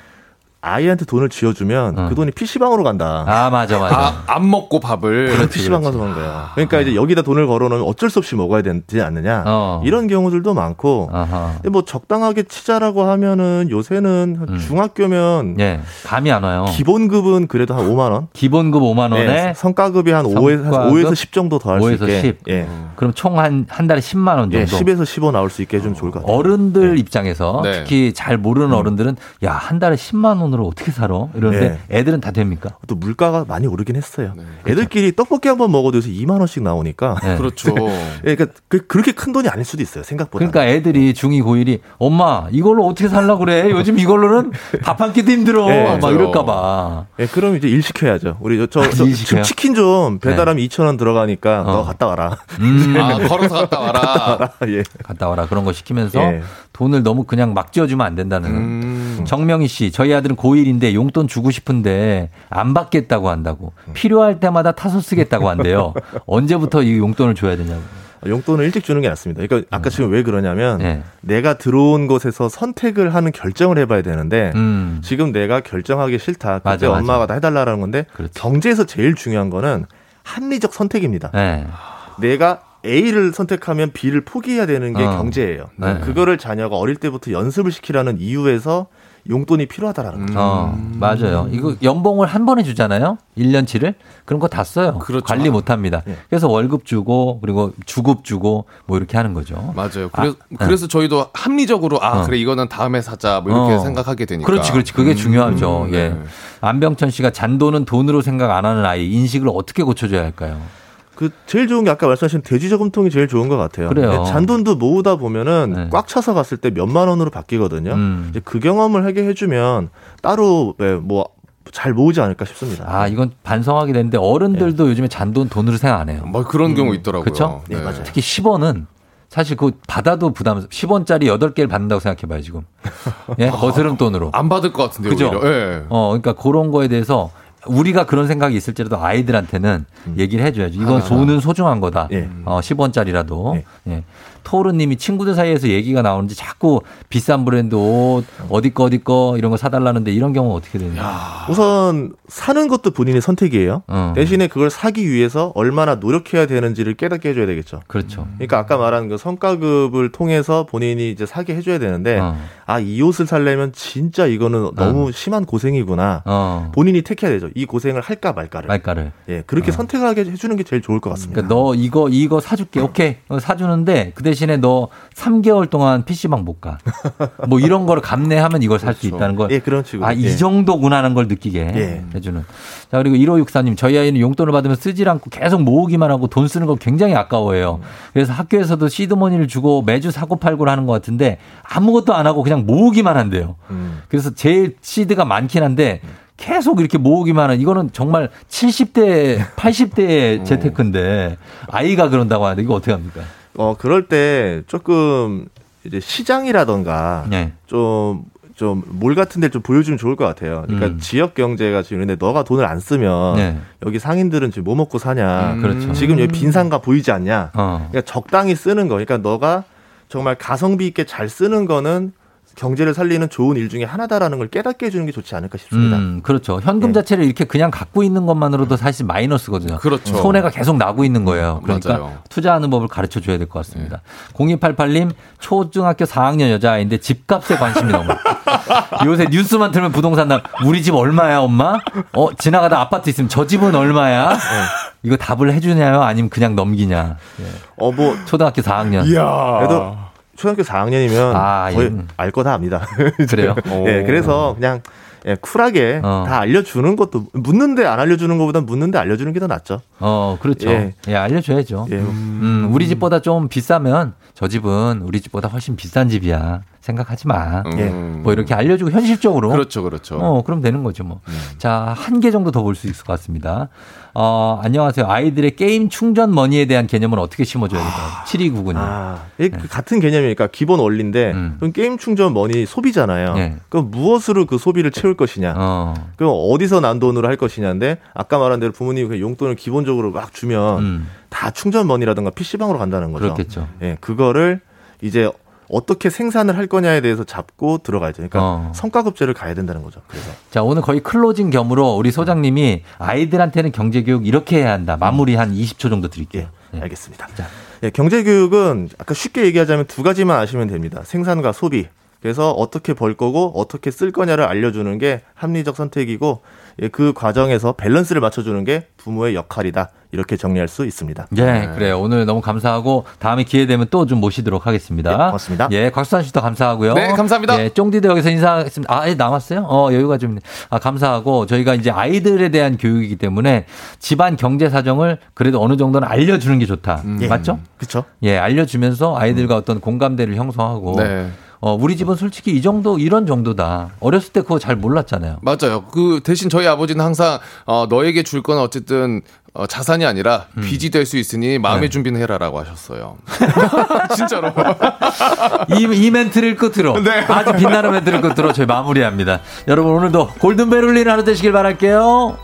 아이한테 돈을 쥐어주면 그 돈이 PC방으로 간다. 아, 맞아, 맞아. 아, 안 먹고 밥을. 그래서 PC방 가서 먹는 거야. 그러니까 이제 여기다 돈을 걸어놓으면 어쩔 수 없이 먹어야 되지 않느냐. 어. 이런 경우들도 많고. 아하. 근데 뭐 적당하게 치자라고 하면은 요새는 한 중학교면 예. 감이 안 와요. 기본급은 그래도 한 5만 원. 기본급 5만 원에 네, 성과급이 한 5에서, 성과급 5에서 10 정도 더 할수 5에서 있게. 10. 예. 그럼 총 한 한 달에 10만 원 정도. 예, 10에서 15 나올 수 있게 해주면 좋을 것 같아요. 어른들 입장에서 네. 특히 잘 모르는 어른들은 야 한 달에 10만 원 으로 어떻게 살아? 이러는데 네. 애들은 다 됩니까? 또 물가가 많이 오르긴 했어요. 그렇죠. 애들끼리 떡볶이 한 번 먹어도 요새 2만 원씩 나오니까. 네. 그렇죠. 예, 그러니까 그, 그렇게 큰 돈이 아닐 수도 있어요. 생각보다. 그러니까 애들이 중2 고1이 엄마 이걸로 어떻게 살라 그래? 요즘 이걸로는 밥 한 끼도 힘들어. 네, 막. 이럴까 봐. 예, 그럼 이제 일 시켜야죠. 우리 저, 저, 아, 저? 치킨 좀 배달하면 2천 원 들어가니까 너 갔다 와라. 음. 아, 걸어서 갔다 와라. 예. 갔다 와라 그런 거 시키면서 예. 돈을 너무 그냥 막 쥐어주면 안 된다는. 음. 정명희 씨, 저희 아들은 고1인데 용돈 주고 싶은데 안 받겠다고 한다고. 음. 필요할 때마다 타서 쓰겠다고 한대요. 언제부터 이 용돈을 줘야 되냐고. 용돈을 일찍 주는 게 낫습니다. 그러니까 아까 지금 왜 그러냐면 네. 내가 들어온 곳에서 선택을 하는 결정을 해봐야 되는데 음. 지금 내가 결정하기 싫다. 그때 맞아. 엄마가 다 해달라는 건데 그렇지. 경제에서 제일 중요한 거는 합리적 선택입니다. 네. 내가 A를 선택하면 B를 포기해야 되는 게 어. 경제예요. 네. 그거를 자녀가 어릴 때부터 연습을 시키라는 이유에서 용돈이 필요하다라는 거죠. 어, 맞아요. 이거 연봉을 한 번에 주잖아요. 1년치를. 그런 거 다 써요. 그렇죠. 관리 못 합니다. 예. 그래서 월급 주고 그리고 주급 주고 뭐 이렇게 하는 거죠. 맞아요. 그래서, 아, 그래서 저희도 합리적으로 아 어. 그래 이거는 다음에 사자 뭐 이렇게 어. 생각하게 되니까. 그렇지, 그렇지. 그게 중요하죠. 음, 예. 네. 안병천 씨가 잔돈은 돈으로 생각 안 하는 아이 인식을 어떻게 고쳐 줘야 할까요? 그 제일 좋은 게 아까 말씀하신 돼지 저금통이 제일 좋은 것 같아요. 그래요. 잔돈도 모으다 보면은 네. 꽉 차서 갔을 때 몇만 원으로 바뀌거든요. 음. 이제 그 경험을 하게 해주면 따로 뭐잘 모으지 않을까 싶습니다. 아, 이건 반성하게 되는데 어른들도 요즘에 잔돈 돈으로 생각 안 해요. 뭐 그런 경우 있더라고요. 그렇죠? 네, 맞아요. 특히 10원은 사실 그 받아도 부담 10원짜리 8개를 받는다고 생각해 봐요, 지금. 예? 거스름 돈으로. 안 받을 것 같은데요. 그죠? 예. 어, 그러니까 그런 거에 대해서 우리가 그런 생각이 있을지라도 아이들한테는 얘기를 해줘야죠. 이건 하나, 돈은 소중한 거다. 예. 어, 10원짜리라도. 예. 예. 토르님이 친구들 사이에서 얘기가 나오는지 자꾸 비싼 브랜드 옷, 어디 거, 어디 거 이런 거 사달라는데 이런 경우 어떻게 되냐. 우선 사는 것도 본인의 선택이에요. 어. 대신에 그걸 사기 위해서 얼마나 노력해야 되는지를 깨닫게 해줘야 되겠죠. 그렇죠. 그러니까 아까 말한 그 성과급을 통해서 본인이 이제 사게 해줘야 되는데 어. 아이 옷을 살려면 진짜 이거는 너무 심한 고생이구나. 어. 본인이 택해야 되죠. 이 고생을 할까 말까를. 말가를. 예, 그렇게 선택하게 해주는 게 제일 좋을 것 같습니다. 그러니까 너 이거 이거 사줄게. 오케이. 어, 사주는데 그대 신에 너 3개월 동안 PC방 못 가. 뭐 이런 거를 감내하면 이걸 살수 있다는 걸. 예, 그런 식으로. 아, 이 예. 정도구나 하는 걸 느끼게 예. 해주는. 자, 그리고 1564님, 저희 아이는 용돈을 받으면 쓰질 않고 계속 모으기만 하고 돈 쓰는 거 굉장히 아까워해요. 그래서 학교에서도 시드머니를 주고 매주 사고 팔고를 하는 것 같은데 아무것도 안 하고 그냥 모으기만 한대요. 음. 그래서 제일 시드가 많긴 한데 계속 이렇게 모으기만 하는 이거는 정말 70대, 80대의 재테크인데 아이가 그런다고 하는데 이거 어떻게 합니까? 어, 그럴 때 조금 이제 시장이라던가 네. 좀, 좀, 몰 같은 데좀 보여주면 좋을 것 같아요. 그러니까 음. 지역 경제가 지금 근데 너가 돈을 안 쓰면 네. 여기 상인들은 지금 뭐 먹고 사냐. 음. 그렇죠. 지금 여기 빈 상가 보이지 않냐. 어. 그러니까 적당히 쓰는 거. 그러니까 너가 정말 가성비 있게 잘 쓰는 거는 경제를 살리는 좋은 일 중에 하나다라는 걸 깨닫게 해주는 게 좋지 않을까 싶습니다. 음, 그렇죠. 현금 네. 자체를 이렇게 그냥 갖고 있는 것만으로도 사실 마이너스거든요. 그렇죠. 손해가 계속 나고 있는 거예요. 그러니까 맞아요. 투자하는 법을 가르쳐 줘야 될 것 같습니다. 0288님, 초중학교 4학년 여자아이인데 집값에 관심이 너무. 요새 뉴스만 틀면 부동산 나, 우리 집 얼마야, 엄마? 어, 지나가다 아파트 있으면 저 집은 얼마야? 이거 답을 해주냐요? 아니면 그냥 넘기냐? 예. 어, 뭐, 초등학교 4학년. 그래도 초등학교 4학년이면 아, 거의 예. 알거 다 압니다. 그래요? 예, 그래서 그냥 예, 쿨하게 어. 다 알려주는 것도 묻는데 안 알려주는 것보다 묻는데 알려주는 게 더 낫죠. 어, 그렇죠. 예, 예. 알려줘야죠. 예. 음, 우리 집보다 좀 비싸면 저 집은 우리 집보다 훨씬 비싼 집이야. 생각하지 마. 음. 뭐 이렇게 알려주고 현실적으로. 그렇죠, 그렇죠. 어, 그럼 되는 거죠, 뭐. 자, 한 개 정도 더 볼 수 있을 것 같습니다. 어, 안녕하세요. 아이들의 게임 충전 money에 대한 개념은 어떻게 심어줘야 될까요? 7299님. 아, 그 같은 개념이니까 기본 원리인데 그럼 게임 충전 money 소비잖아요. 네. 그럼 무엇으로 그 소비를 채울 것이냐? 어. 그럼 어디서 난 돈으로 할 것이냐인데 아까 말한 대로 부모님이 그 용돈을 기본적으로 막 주면 다 충전 money라든가 PC방으로 간다는 거죠. 음. 그렇겠죠. 예, 그거를 이제 어떻게 생산을 할 거냐에 대해서 잡고 들어가야죠. 그러니까 어. 성과급제를 가야 된다는 거죠. 그래서 자, 오늘 거의 closing 겸으로 우리 소장님이 아이들한테는 경제교육 이렇게 해야 한다. 마무리 한 20초 정도 드릴게요. 네. 알겠습니다. 예, 경제 교육은 아까 쉽게 얘기하자면 두 가지만 아시면 됩니다. 생산과 소비. 그래서 어떻게 벌 거고 어떻게 쓸 거냐를 알려주는 게 합리적 선택이고 예, 그 과정에서 밸런스를 맞춰주는 게 부모의 역할이다. 이렇게 정리할 수 있습니다. 예, 그래요. 오늘 너무 감사하고 다음에 기회 되면 또 좀 모시도록 하겠습니다. 네, 고맙습니다. 예, 곽수산 씨도 감사하고요. 네, 감사합니다. 예, 쫑디도 여기서 인사하겠습니다. 아, 예, 남았어요? 어, 여유가 좀. 아, 감사하고 저희가 이제 아이들에 대한 교육이기 때문에 집안 경제 사정을 그래도 어느 정도는 알려주는 게 좋다. 예. 맞죠? 그렇죠. 예, 알려주면서 아이들과 어떤 공감대를 형성하고. 네. 어, 우리 집은 솔직히 이 정도, 이런 정도다. 어렸을 때 그거 잘 몰랐잖아요. 맞아요. 그 대신 저희 아버지는 항상 어, 너에게 줄 건 어쨌든 어, 자산이 아니라 빚이 될 수 있으니 마음의 네. 준비는 해라라고 하셨어요. 진짜로. 이, 이 멘트를 끝으로 아주 빛나는 멘트를 끝으로 저희 마무리합니다. 여러분 오늘도 골든벨 울리는 하루 되시길 바랄게요.